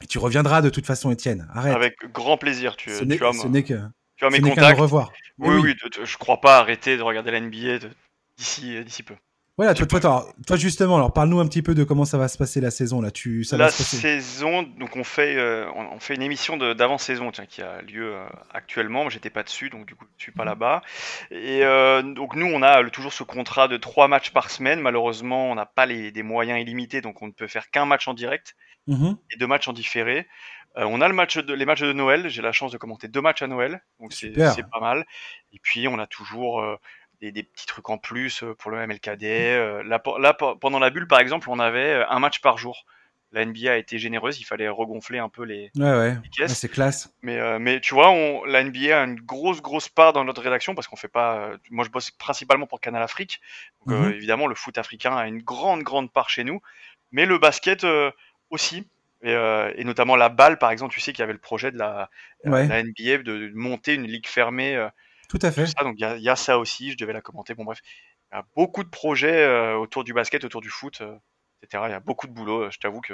A: tu reviendras de toute façon, Étienne. Arrête.
B: Avec grand plaisir. Tu, ce n'est
A: que.
B: Tu as mes contacts.
A: revoir.
B: Oui, oui, je crois pas arrêter de regarder la NBA d'ici d'ici peu.
A: Voilà, toi, toi, justement, alors parle-nous un petit peu de comment ça va se passer la saison là. Tu,
B: ça la saison, donc on fait, euh, on, fait une émission d'avant-saison qui a lieu euh, actuellement. J'étais pas dessus, donc du coup je suis pas là-bas. Et euh, donc nous, on a toujours ce contrat de trois matchs par semaine. Malheureusement, on n'a pas les, des moyens illimités, donc on ne peut faire qu'un match en direct mm-hmm. et deux matchs en différé. on a le match de, les matchs de Noël. J'ai la chance de commenter deux matchs à Noël, donc c'est pas mal. Et puis on a toujours des, petits trucs en plus euh, pour le MLKD. Euh, là, là, pendant la bulle, par exemple, on avait euh, un match par jour. La NBA a été généreuse, il fallait regonfler un peu les,
A: ouais, ouais. caisses. c'est classe.
B: Mais, mais tu vois, on, la NBA a une grosse, grosse part dans notre rédaction parce qu'on fait pas. moi, je bosse principalement pour Canal Afrique. Donc, mhm. évidemment, le foot africain a une grande, grande part chez nous. Mais le basket aussi. Et, et, notamment la balle, par exemple, tu sais qu'il y avait le projet de la, la NBA de, monter une ligue fermée
A: Tout à fait.
B: donc il y, a ça aussi, je devais la commenter. Bon bref, il y a beaucoup de projets autour du basket, autour du foot, etc. Il y a beaucoup de boulot. Je t'avoue que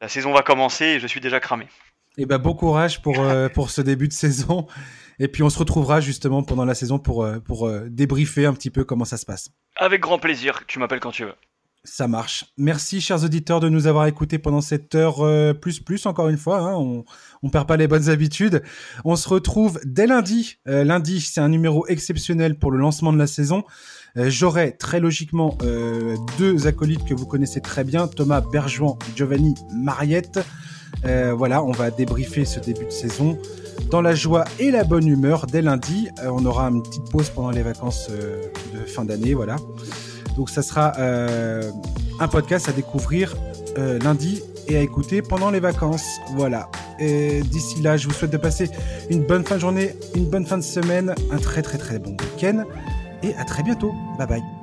B: la saison va commencer et je suis déjà cramé.
A: Eh ben, bon courage pour, euh, pour ce début de saison. Et puis, on se retrouvera justement pendant la saison pour, euh, pour euh, débriefer un petit peu comment ça se passe.
B: Avec grand plaisir. Tu m'appelles quand tu veux.
A: Ça marche. Merci, chers auditeurs, de nous avoir écoutés pendant cette heure plus plus, encore une fois. Hein. on ne perd pas les bonnes habitudes. On se retrouve dès lundi. lundi, c'est un numéro exceptionnel pour le lancement de la saison. J'aurai très logiquement deux acolytes que vous connaissez très bien, Thomas Bergevin et Giovanni Mariette. Euh, voilà, on va débriefer ce début de saison dans la joie et la bonne humeur dès lundi. Euh, on aura une petite pause pendant les vacances euh, de fin d'année, voilà. Donc ça sera un podcast à découvrir lundi et à écouter pendant les vacances. Voilà. Et d'ici là, je vous souhaite de passer une bonne fin de journée, une bonne fin de semaine, un très très très bon week-end et à très bientôt. Bye bye.